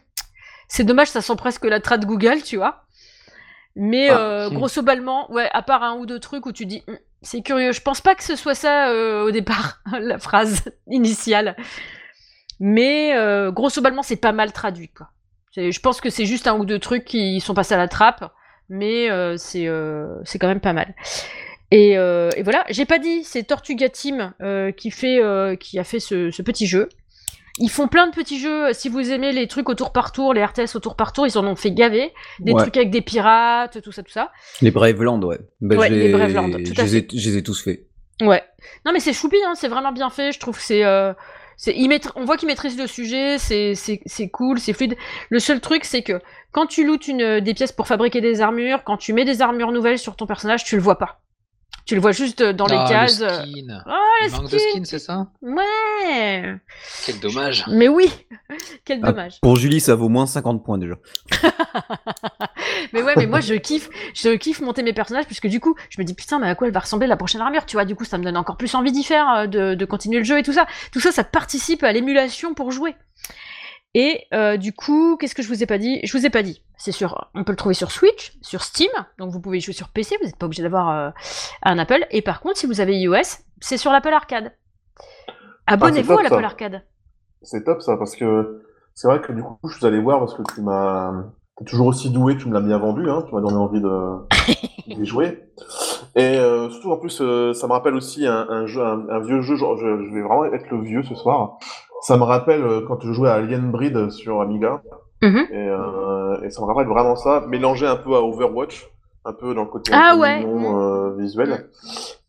c'est dommage, ça sent presque la trad Google, tu vois. Mais ah, euh, grosso ballement, ouais, à part un ou deux trucs où tu dis, hum, c'est curieux. Je pense pas que ce soit ça euh, au départ, la phrase initiale. Mais euh, grosso ballement, c'est pas mal traduit, quoi. Je pense que c'est juste un ou deux trucs qui sont passés à la trappe, mais c'est c'est quand même pas mal. Et, voilà, j'ai pas dit, c'est Tortuga Team qui fait qui a fait ce petit jeu. Ils font plein de petits jeux. Si vous aimez les trucs au tour par tour, les RTS au tour par tour, ils en ont fait gaver. Des trucs avec des pirates, tout ça, tout ça. Les Braveland, ouais. Ben, ouais, les Braveland, tout je, les ai, je les ai tous faits. Ouais. Non, mais c'est choupi, hein, c'est vraiment bien fait. Je trouve que c'est. Euh, on voit qu'ils maîtrisent le sujet, c'est cool, c'est fluide. Le seul truc, c'est que quand tu lootes une, des pièces pour fabriquer des armures, quand tu mets des armures nouvelles sur ton personnage, tu le vois pas. Tu le vois juste dans les ah, cases. Le skin. Oh, le manque de skin, c'est ça Ouais. Quel dommage. Mais oui, quel ah, dommage. pour Julie, ça vaut moins 50 points déjà. mais ouais, mais moi je kiffe, je kiffe monter mes personnages puisque du coup, je me dis putain, mais à quoi elle va ressembler la prochaine armure, tu vois? Du coup, ça me donne encore plus envie d'y faire, euh, de, de continuer le jeu et tout ça. Tout ça, ça participe à l'émulation pour jouer. Et euh, du coup, qu'est-ce que je vous ai pas dit? Je vous ai pas dit. C'est sur, on peut le trouver sur Switch, sur Steam, donc vous pouvez jouer sur PC, vous n'êtes pas obligé d'avoir euh, un Apple. Et par contre, si vous avez iOS, c'est sur l'Apple Arcade. Abonnez-vous à l'Apple Arcade. C'est top ça, parce que c'est vrai que du coup, je suis allé voir parce que tu m'as, es toujours aussi doué, tu me l'as bien vendu, hein, tu m'as donné envie de d'y jouer. Et euh, surtout en plus, ça me rappelle aussi un, jeu, un, vieux jeu. Genre, je, je, vais vraiment être le vieux ce soir. Ça me rappelle euh, quand je jouais à Alien Breed sur Amiga. Mhm. Euh, et, ça me rappelle vraiment ça, mélangé un peu à Overwatch, un peu dans le côté ah ouais. Euh, visuel.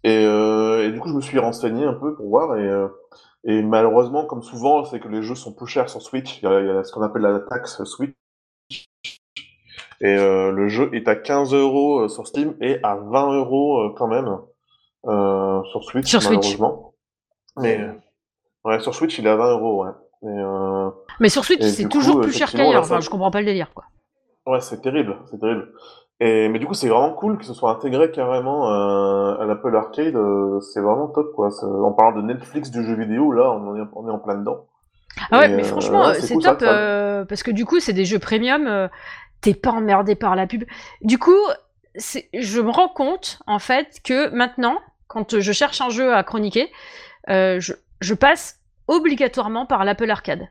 Et, du coup, je me suis renseigné un peu pour voir. Et, malheureusement, comme souvent, c'est que les jeux sont plus chers sur Switch. Il y a, ce qu'on appelle la taxe Switch. Et le jeu est à 15 euros sur Steam et à 20 euros quand même sur Switch, sur malheureusement. Mais Ouais, sur Switch, il est à 20 euros, ouais. Euh, Mais sur Switch, c'est toujours plus cher qu'ailleurs. Enfin, je comprends pas le délire, quoi. Ouais, c'est terrible, c'est terrible. Et, mais du coup, c'est vraiment cool que ce soit intégré carrément euh, à l'Apple Arcade. Euh, c'est vraiment top, quoi. On parle de Netflix du jeu vidéo, là, on est, on est en plein dedans. Ah ouais, mais franchement, c'est top parce que du coup, c'est des jeux premium. T'es pas emmerdé par la pub. Du coup, je me rends compte, en fait, que maintenant, quand je cherche un jeu à chroniquer, je, je passe obligatoirement par l'Apple Arcade.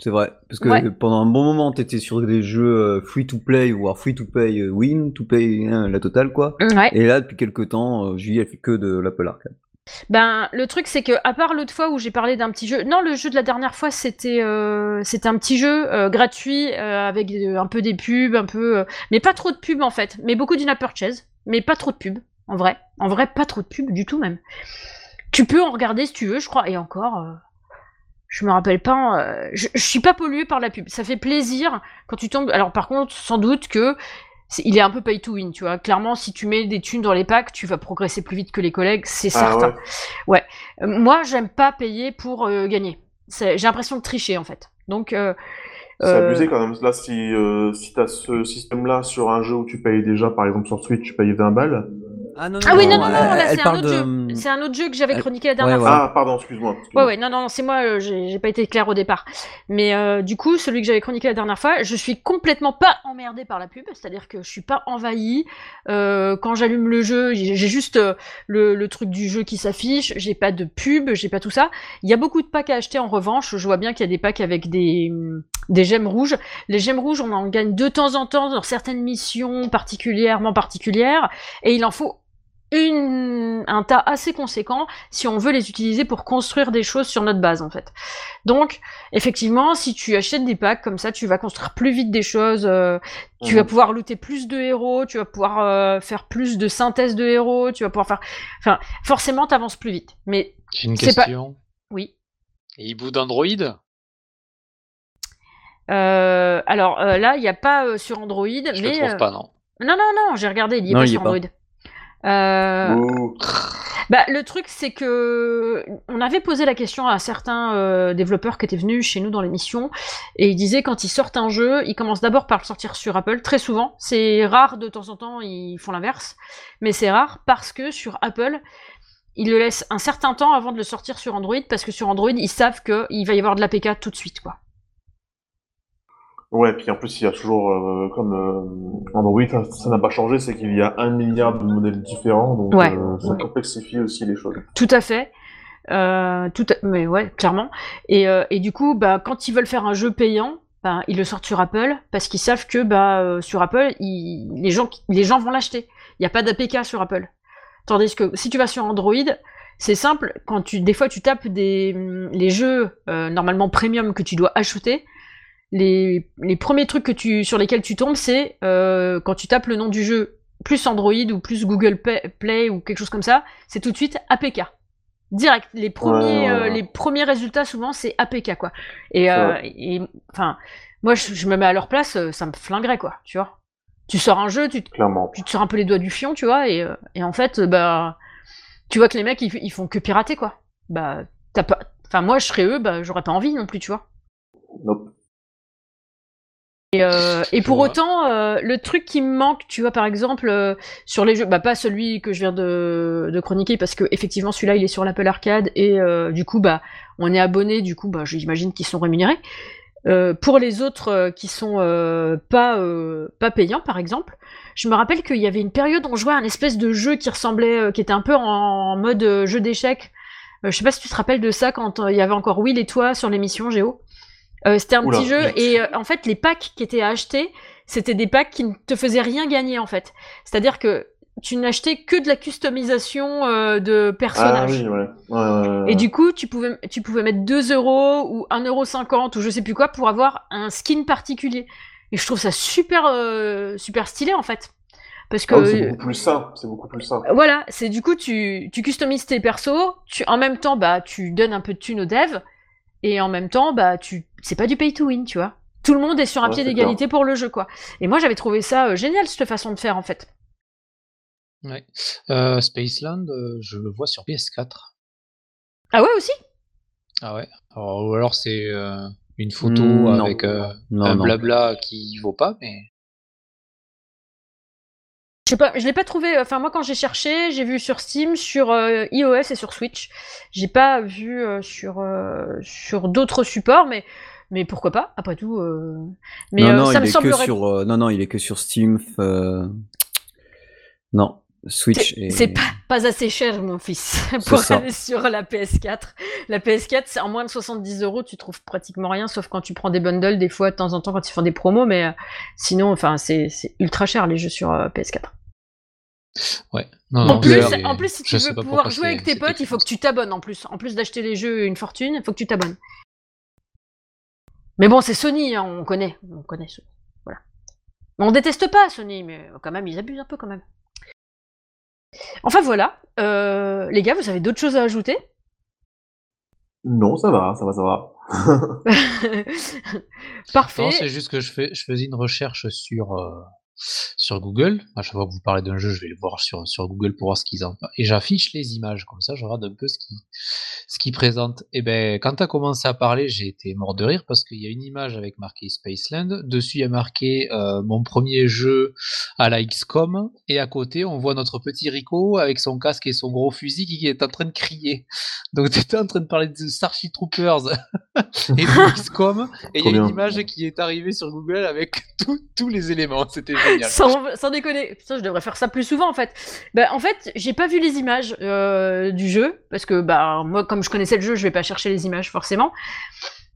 C'est vrai parce que pendant un bon moment tu étais sur des jeux euh, free to play voire free to pay euh, win to pay hein, la totale quoi. Et là depuis quelques temps euh, Julie elle fait que de l'Apple Arcade. Ben le truc c'est que à part l'autre fois où j'ai parlé d'un petit jeu, non le jeu de la dernière fois c'était un petit jeu gratuit avec un peu des pubs, un peu mais pas trop de pubs en fait, mais beaucoup d'une purchase, mais pas trop de pubs en vrai, en vrai pas trop de pubs du tout même. Tu peux en regarder si tu veux, je crois, et encore. Euh, je me rappelle pas. Euh, je, je, suis pas pollué par la pub. Ça fait plaisir quand tu tombes. Alors par contre, sans doute que il est un peu pay to win, tu vois. Clairement, si tu mets des thunes dans les packs, tu vas progresser plus vite que les collègues, c'est ah certain. Ouais. Moi, j'aime pas payer pour euh, gagner. J'ai l'impression de tricher en fait. Donc. Euh, c'est abusé quand même. Là, si, si tu as ce système-là sur un jeu où tu payes déjà, par exemple sur Switch, tu payes 20 balles, ah, non, non, ah oui, non, non, non, là, c'est un, autre jeu. C'est un autre jeu que j'avais chroniqué la dernière fois. Ah, pardon, excuse-moi. ouais, ouais, non, non, c'est moi, euh, j'ai pas été clair au départ. Mais euh, du coup, celui que j'avais chroniqué la dernière fois, je suis complètement pas emmerdé par la pub, c'est-à-dire que je suis pas envahi. Euh, quand j'allume le jeu, j'ai juste euh, le, le, truc du jeu qui s'affiche, j'ai pas de pub, j'ai pas tout ça. Il y a beaucoup de packs à acheter en revanche. Je vois bien qu'il y a des packs avec des, des gemmes rouges. Les gemmes rouges, on en gagne de temps en temps dans certaines missions particulièrement particulières, et il en faut une, un tas assez conséquent si on veut les utiliser pour construire des choses sur notre base en fait. Donc effectivement, si tu achètes des packs comme ça, tu vas construire plus vite des choses, euh, tu vas mhm. pouvoir looter plus de héros, tu vas pouvoir euh, faire plus de synthèse de héros, tu vas pouvoir faire, enfin forcément t'avances plus vite. Mais j'ai une question. Pas... Oui. Et bout d'Android euh, alors là, il n'y a pas sur Android, Je mais. Le trouve pas, non. Non, non, non, j'ai regardé, il n'y est pas sur Android. Euh... Bah, le truc, c'est que on avait posé la question à certains euh, développeurs qui étaient venus chez nous dans l'émission, et ils disaient quand ils sortent un jeu, ils commencent d'abord par le sortir sur Apple, très souvent. C'est rare de temps en temps, ils font l'inverse, mais c'est rare parce que sur Apple, ils le laissent un certain temps avant de le sortir sur Android, parce que sur Android, ils savent qu'il va y avoir de l'APK tout de suite, quoi. Ouais, puis en plus, il y a toujours, euh, comme euh, Android, ça n'a pas changé, c'est qu'il y a un milliard de modèles différents, donc euh, ça complexifie aussi les choses. Tout à fait. Tout mais ouais, clairement. Et, et du coup, bah, quand ils veulent faire un jeu payant, bah, ils le sortent sur Apple parce qu'ils savent que bah, sur Apple, les, gens, les gens vont l'acheter. Il n'y a pas d'APK sur Apple. Tandis que si tu vas sur Android, c'est simple. Quand tu, des fois, tu tapes des, les jeux normalement premium que tu dois acheter les, les premiers trucs que tu, sur lesquels tu tombes, c'est euh, quand tu tapes le nom du jeu plus Android ou plus Google Play ou quelque chose comme ça, c'est tout de suite APK. Direct. Les premiers, euh, les premiers résultats souvent c'est APK quoi. Et, euh, et enfin, moi je, me mets à leur place, ça me flinguerait quoi, tu vois. Tu sors un jeu, tu, tu te sors un peu les doigts du fion, tu vois, et, et en fait, bah, tu vois que les mecs ils, ils font que pirater quoi. Bah, t'as pas, enfin moi je serais eux, bah j'aurais pas envie non plus, tu vois. Nope. Et, euh, et pour autant, euh, le truc qui me manque, tu vois, par exemple, euh, sur les jeux, bah pas celui que je viens de, de chroniquer, parce que effectivement celui-là il est sur l'Apple Arcade et du coup bah on est abonné, du coup bah j'imagine qu'ils sont rémunérés. pour les autres qui sont pas pas payants, par exemple, je me rappelle qu'il y avait une période où on jouait à un espèce de jeu qui ressemblait, qui était un peu en, mode jeu d'échecs. je sais pas si tu te rappelles de ça quand il y avait encore Will et toi sur l'émission Géo. Euh, c'était un petit jeu et euh, en fait les packs qui étaient à acheter, c'était des packs qui ne te faisaient rien gagner en fait. C'est-à-dire que tu n'achetais que de la customisation euh, de personnages. Ah, oui, ouais. et du coup, tu pouvais, tu pouvais mettre 2 euros ou 1,50 euro ou je sais plus quoi pour avoir un skin particulier. Et je trouve ça super, super stylé en fait. Parce que ah c'est beaucoup plus ça, c'est beaucoup plus. Voilà, c'est du coup tu, tu customises tes persos, tu en même temps bah tu donnes un peu de thunes aux devs et en même temps, bah, tu, c'est pas du pay to win, tu vois. Tout le monde est sur un pied d'égalité pour le jeu, quoi. Et moi, j'avais trouvé ça euh, génial, cette façon de faire, en fait. Ouais. Euh, Spaceland, euh, je le vois sur PS4. Ah ouais, aussi? Ah ouais. ou alors c'est une photo hmm, avec un blabla qui vaut pas, mais. Je sais pas, je l'ai pas trouvé. Enfin, moi, quand j'ai cherché, j'ai vu sur Steam, sur euh, iOS et sur Switch. J'ai pas vu euh, sur euh, sur d'autres supports, mais mais pourquoi pas Après tout. Mais non, non, ça il me est que sur. non, non, il est que sur Steam. Non, Switch. C'est pas, pas assez cher, mon fils, pour aller sur la PS4. La PS4, c'est en moins de 70 euros, tu trouves pratiquement rien, sauf quand tu prends des bundles, des fois, de temps en temps, quand ils font des promos, mais sinon, enfin, c'est ultra cher les jeux sur PS4. Ouais. en, plus, en plus, si tu veux pouvoir jouer avec tes potes, il faut que tu t'abonnes en plus. En plus d'acheter les jeux une fortune, il faut que tu t'abonnes. Mais bon, c'est Sony, hein, on connaît. On connaît Sony. Voilà. On déteste pas Sony, mais quand même, ils abusent un peu quand même. Enfin voilà. Euh, les gars, vous avez d'autres choses à ajouter? Non, ça va, ça va, ça va. Parfait. Non, c'est juste que je, fais, je faisais une recherche sur, euh, sur Google. À chaque fois que vous parlez d'un jeu, je vais le voir sur, sur Google pour voir ce qu'ils en Et j'affiche les images, comme ça je regarde un peu ce qu'ils ce qui présentent. Et ben, quand tu as commencé à parler, j'ai été mort de rire parce qu'il y a une image avec marqué Spaceland. Dessus, il y a marqué euh, mon premier jeu à la XCOM. Et à côté, on voit notre petit Rico avec son casque et son gros fusil qui est en train de crier. Donc tu étais en train de parler de Starship Troopers et de XCOM. Et il y a une image qui est arrivée sur Google avec tous les éléments. C'était sans, déconner. je devrais faire ça plus souvent en fait. Bah, en fait, j'ai pas vu les images euh, du jeu parce que bah moi, comme je connaissais le jeu, je vais pas chercher les images forcément.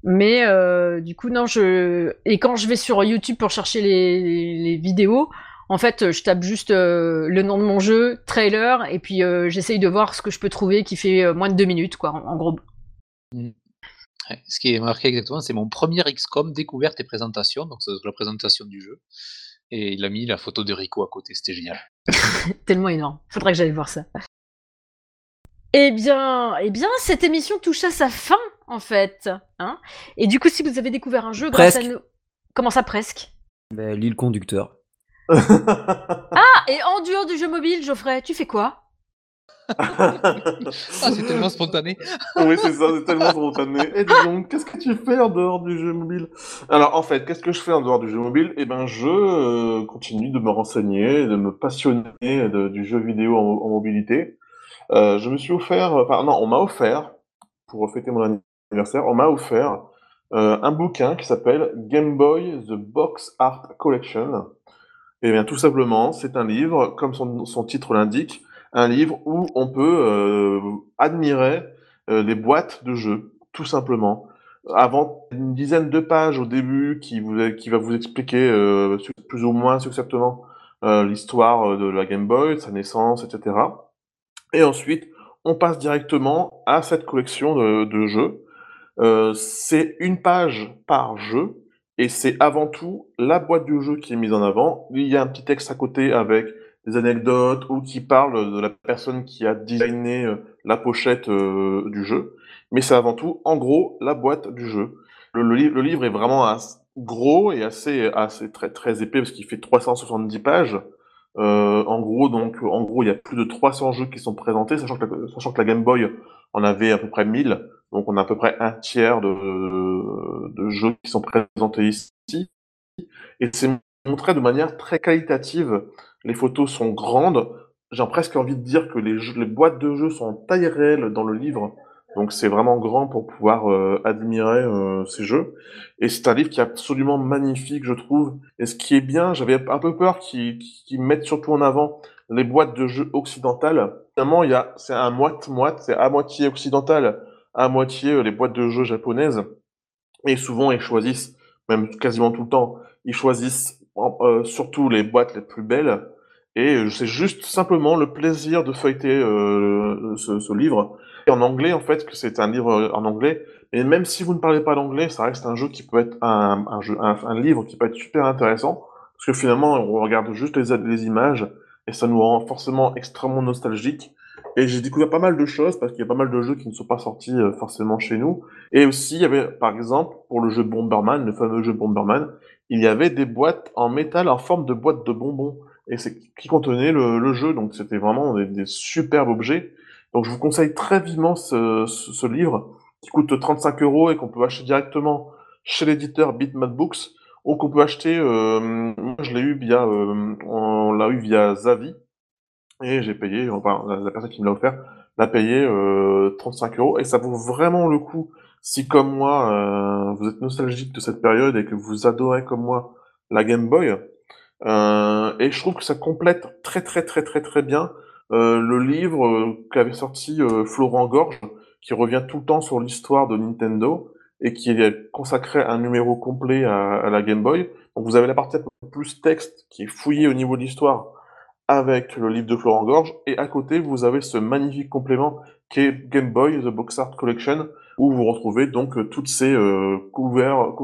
Mais euh, du coup, non, je et quand je vais sur YouTube pour chercher les, vidéos, en fait, je tape juste euh, le nom de mon jeu, trailer, et puis j'essaye de voir ce que je peux trouver qui fait moins de deux minutes, quoi, en, gros. Mm. ce qui est marqué exactement, c'est mon premier XCOM découverte et présentation, donc c'est la présentation du jeu et il a mis la photo de Rico à côté, c'était génial. Tellement énorme, faudrait que j'aille voir ça. Eh bien, eh bien, cette émission touche à sa fin, en fait. Hein et du coup, si vous avez découvert un jeu grâce à nous... Comment ça, presque? Ben, L'île conducteur. ah, et en dehors du jeu mobile, Geoffrey, tu fais quoi? Ah, c'est tellement spontané. oui, c'est ça, c'est tellement spontané. Et donc, qu'est-ce que tu fais en dehors du jeu mobile? Alors, en fait, qu'est-ce que je fais en dehors du jeu mobile? Eh ben, je euh, continue de me renseigner, de me passionner du jeu vidéo en, mobilité. Euh, je me suis offert, enfin non, on m'a offert, pour fêter mon anniversaire, on m'a offert euh, un bouquin qui s'appelle Game Boy The Box Art Collection. Et bien, tout simplement, c'est un livre, comme son, son titre l'indique, un livre où on peut euh, admirer euh, des boîtes de jeux, tout simplement. Avant une dizaine de pages au début qui, vous, qui va vous expliquer euh, plus ou moins succinctement l'histoire de la Game Boy, sa naissance, etc. Et ensuite, on passe directement à cette collection de, de jeux. c'est une page par jeu et c'est avant tout la boîte du jeu qui est mise en avant. Il y a un petit texte à côté avec des anecdotes ou qui parlent de la personne qui a designé euh, la pochette euh, du jeu. Mais c'est avant tout, en gros, la boîte du jeu. Le, livre est vraiment gros et assez, assez très, très épais parce qu'il fait 370 pages. Euh, en gros, donc, en gros, il y a plus de 300 jeux qui sont présentés, sachant que, la, que la Game Boy en avait à peu près 1000. Donc, on a à peu près un tiers de jeux qui sont présentés ici. Et c'est montré de manière très qualitative les photos sont grandes. J'ai presque envie de dire que les, boîtes de jeux sont en taille réelle dans le livre. Donc c'est vraiment grand pour pouvoir euh, admirer euh, ces jeux. Et c'est un livre qui est absolument magnifique, je trouve. Et ce qui est bien, j'avais un peu peur qu'ils mettent surtout en avant les boîtes de jeux occidentales. Finalement, c'est un moite-moite, c'est à moitié occidental, à moitié euh, les boîtes de jeux japonaises. Et souvent, ils choisissent, même quasiment tout le temps, ils choisissent surtout les boîtes les plus belles et euh, c'est juste simplement le plaisir de feuilleter euh, ce, ce, livre. En anglais, en fait, que c'est un livre euh, en anglais. Et même si vous ne parlez pas l'anglais, ça reste un jeu qui peut être un, un, jeu, un, livre qui peut être super intéressant. Parce que finalement, on regarde juste les, les images et ça nous rend forcément extrêmement nostalgique. Et j'ai découvert pas mal de choses parce qu'il y a pas mal de jeux qui ne sont pas sortis euh, forcément chez nous. Et aussi, il y avait, par exemple, pour le jeu Bomberman, le fameux jeu Bomberman, il y avait des boîtes en métal en forme de boîte de bonbons et c'est qui contenait le, le jeu. Donc c'était vraiment des, des, superbes objets. Donc je vous conseille très vivement ce, ce, livre qui coûte 35 euros et qu'on peut acheter directement chez l'éditeur Bitmap Books ou qu'on peut acheter. Euh, moi je l'ai eu via, euh, on l'a eu via Zavi et j'ai payé. Enfin la, personne qui me l'a offert l'a payé euh, 35 euros et ça vaut vraiment le coup. Si comme moi euh, vous êtes nostalgique de cette période et que vous adorez comme moi la Game Boy, euh, et je trouve que ça complète très très très très très bien euh, le livre euh, qu'avait sorti euh, Florent Gorge, qui revient tout le temps sur l'histoire de Nintendo et qui est consacré un numéro complet à, à, la Game Boy. Donc vous avez la partie plus texte qui est fouillée au niveau de l'histoire avec le livre de Florent Gorge, et à côté vous avez ce magnifique complément qui est Game Boy The Box Art Collection, où vous retrouvez donc toutes ces euh, couverts,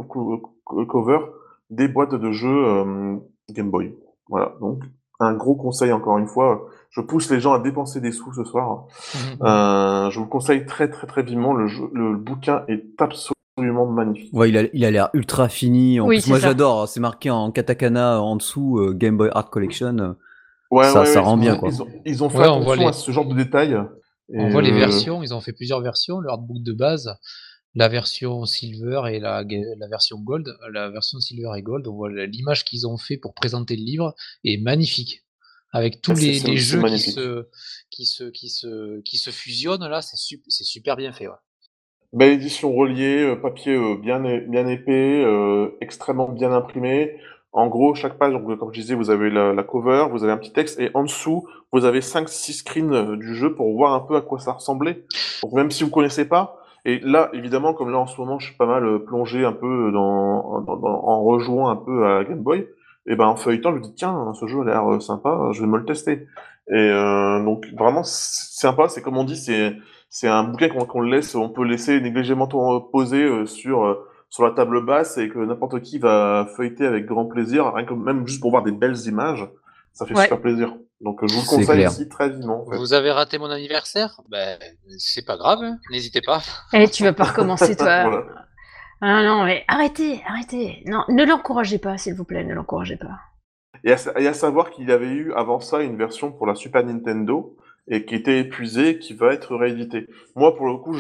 covers des boîtes de jeux Game Boy. Voilà, donc un gros conseil encore une fois. Je pousse les gens à dépenser des sous ce soir. Mhm. Euh, je vous conseille très très très vivement. Le, le bouquin est absolument magnifique. Ouais, il a l'air ultra fini. En plus, moi j'adore. C'est marqué en katakana en dessous euh, Game Boy Art Collection. Ouais, ça, ça rend bien quoi. Ils ont, fait attention à ce genre de détails. on voit les versions. Ils ont fait plusieurs versions. Le artbook de base la version silver et la, la, version gold. La version silver et gold, on voit l'image qu'ils ont fait pour présenter le livre est magnifique. Avec tous les, jeux qui se, qui, se, qui, se, qui se fusionnent là, c'est super bien fait. Belle édition reliée, euh, papier euh, bien, bien épais, euh, extrêmement bien imprimé. En gros, chaque page, donc, comme je disais, vous avez la, cover, vous avez un petit texte, et en dessous, vous avez 5-6 screens du jeu pour voir un peu à quoi ça ressemblait. Donc même si vous connaissez pas, et là, évidemment, comme là en ce moment, je suis pas mal euh, plongé un peu dans, en rejoint un peu à Game Boy. Et ben en feuilletant, je me dis tiens, ce jeu a l'air euh, sympa, je vais me le tester. Et euh, donc vraiment c'est sympa, c'est comme on dit, c'est c'est un bouquin qu'on laisse, on peut laisser négligemment posé sur sur la table basse et que n'importe qui va feuilleter avec grand plaisir, rien que même juste pour voir des belles images, ça fait super plaisir. Donc je vous le conseille ici très vivement. Vous avez raté mon anniversaire? Ben c'est pas grave, hein. n'hésitez pas. Eh, tu vas pas recommencer toi. Ah non, mais arrêtez, arrêtez. Non, ne l'encouragez pas, s'il vous plaît, ne l'encouragez pas. Et à, savoir qu'il y avait eu avant ça une version pour la Super Nintendo et qui était épuisée, qui va être rééditée. Moi, pour le coup,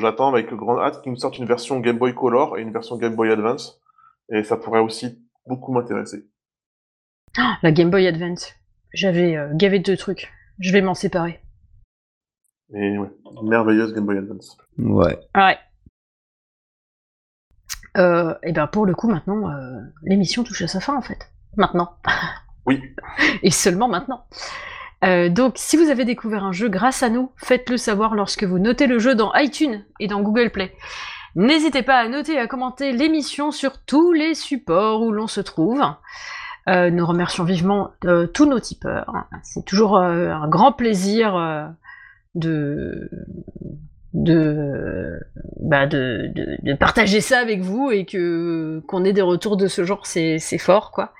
j'attends avec grande hâte qu'il me sorte une version Game Boy Color et une version Game Boy Advance. Et ça pourrait aussi beaucoup m'intéresser. Ah, la Game Boy Advance. J'avais euh, gavé de trucs. Je vais m'en séparer. Et ouais, merveilleuse Game Boy Advance. Ouais. Ouais. Euh, et ben pour le coup maintenant, euh, l'émission touche à sa fin en fait. Maintenant. Oui. et seulement maintenant. Euh, donc si vous avez découvert un jeu grâce à nous, faites-le savoir lorsque vous notez le jeu dans iTunes et dans Google Play. N'hésitez pas à noter et à commenter l'émission sur tous les supports où l'on se trouve. Euh, nous remercions vivement euh, tous nos tipeurs. C'est toujours euh, un grand plaisir de, bah, de, partager ça avec vous et que qu'on ait des retours de ce genre, c'est fort, quoi.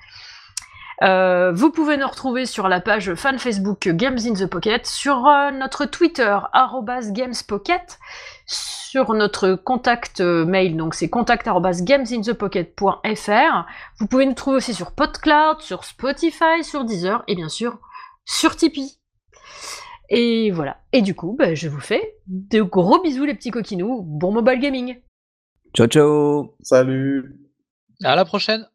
Euh, vous pouvez nous retrouver sur la page fan Facebook Games in the Pocket, sur euh, notre Twitter @gamespocket, sur notre contact euh, mail, donc c'est contact@gamesinthepocket.fr. Vous pouvez nous trouver aussi sur PodCloud, sur Spotify, sur Deezer et bien sûr sur Tipeee. Et voilà. Et du coup, bah, je vous fais de gros bisous les petits coquinous. Bon mobile gaming. Ciao ciao. Salut. À la prochaine.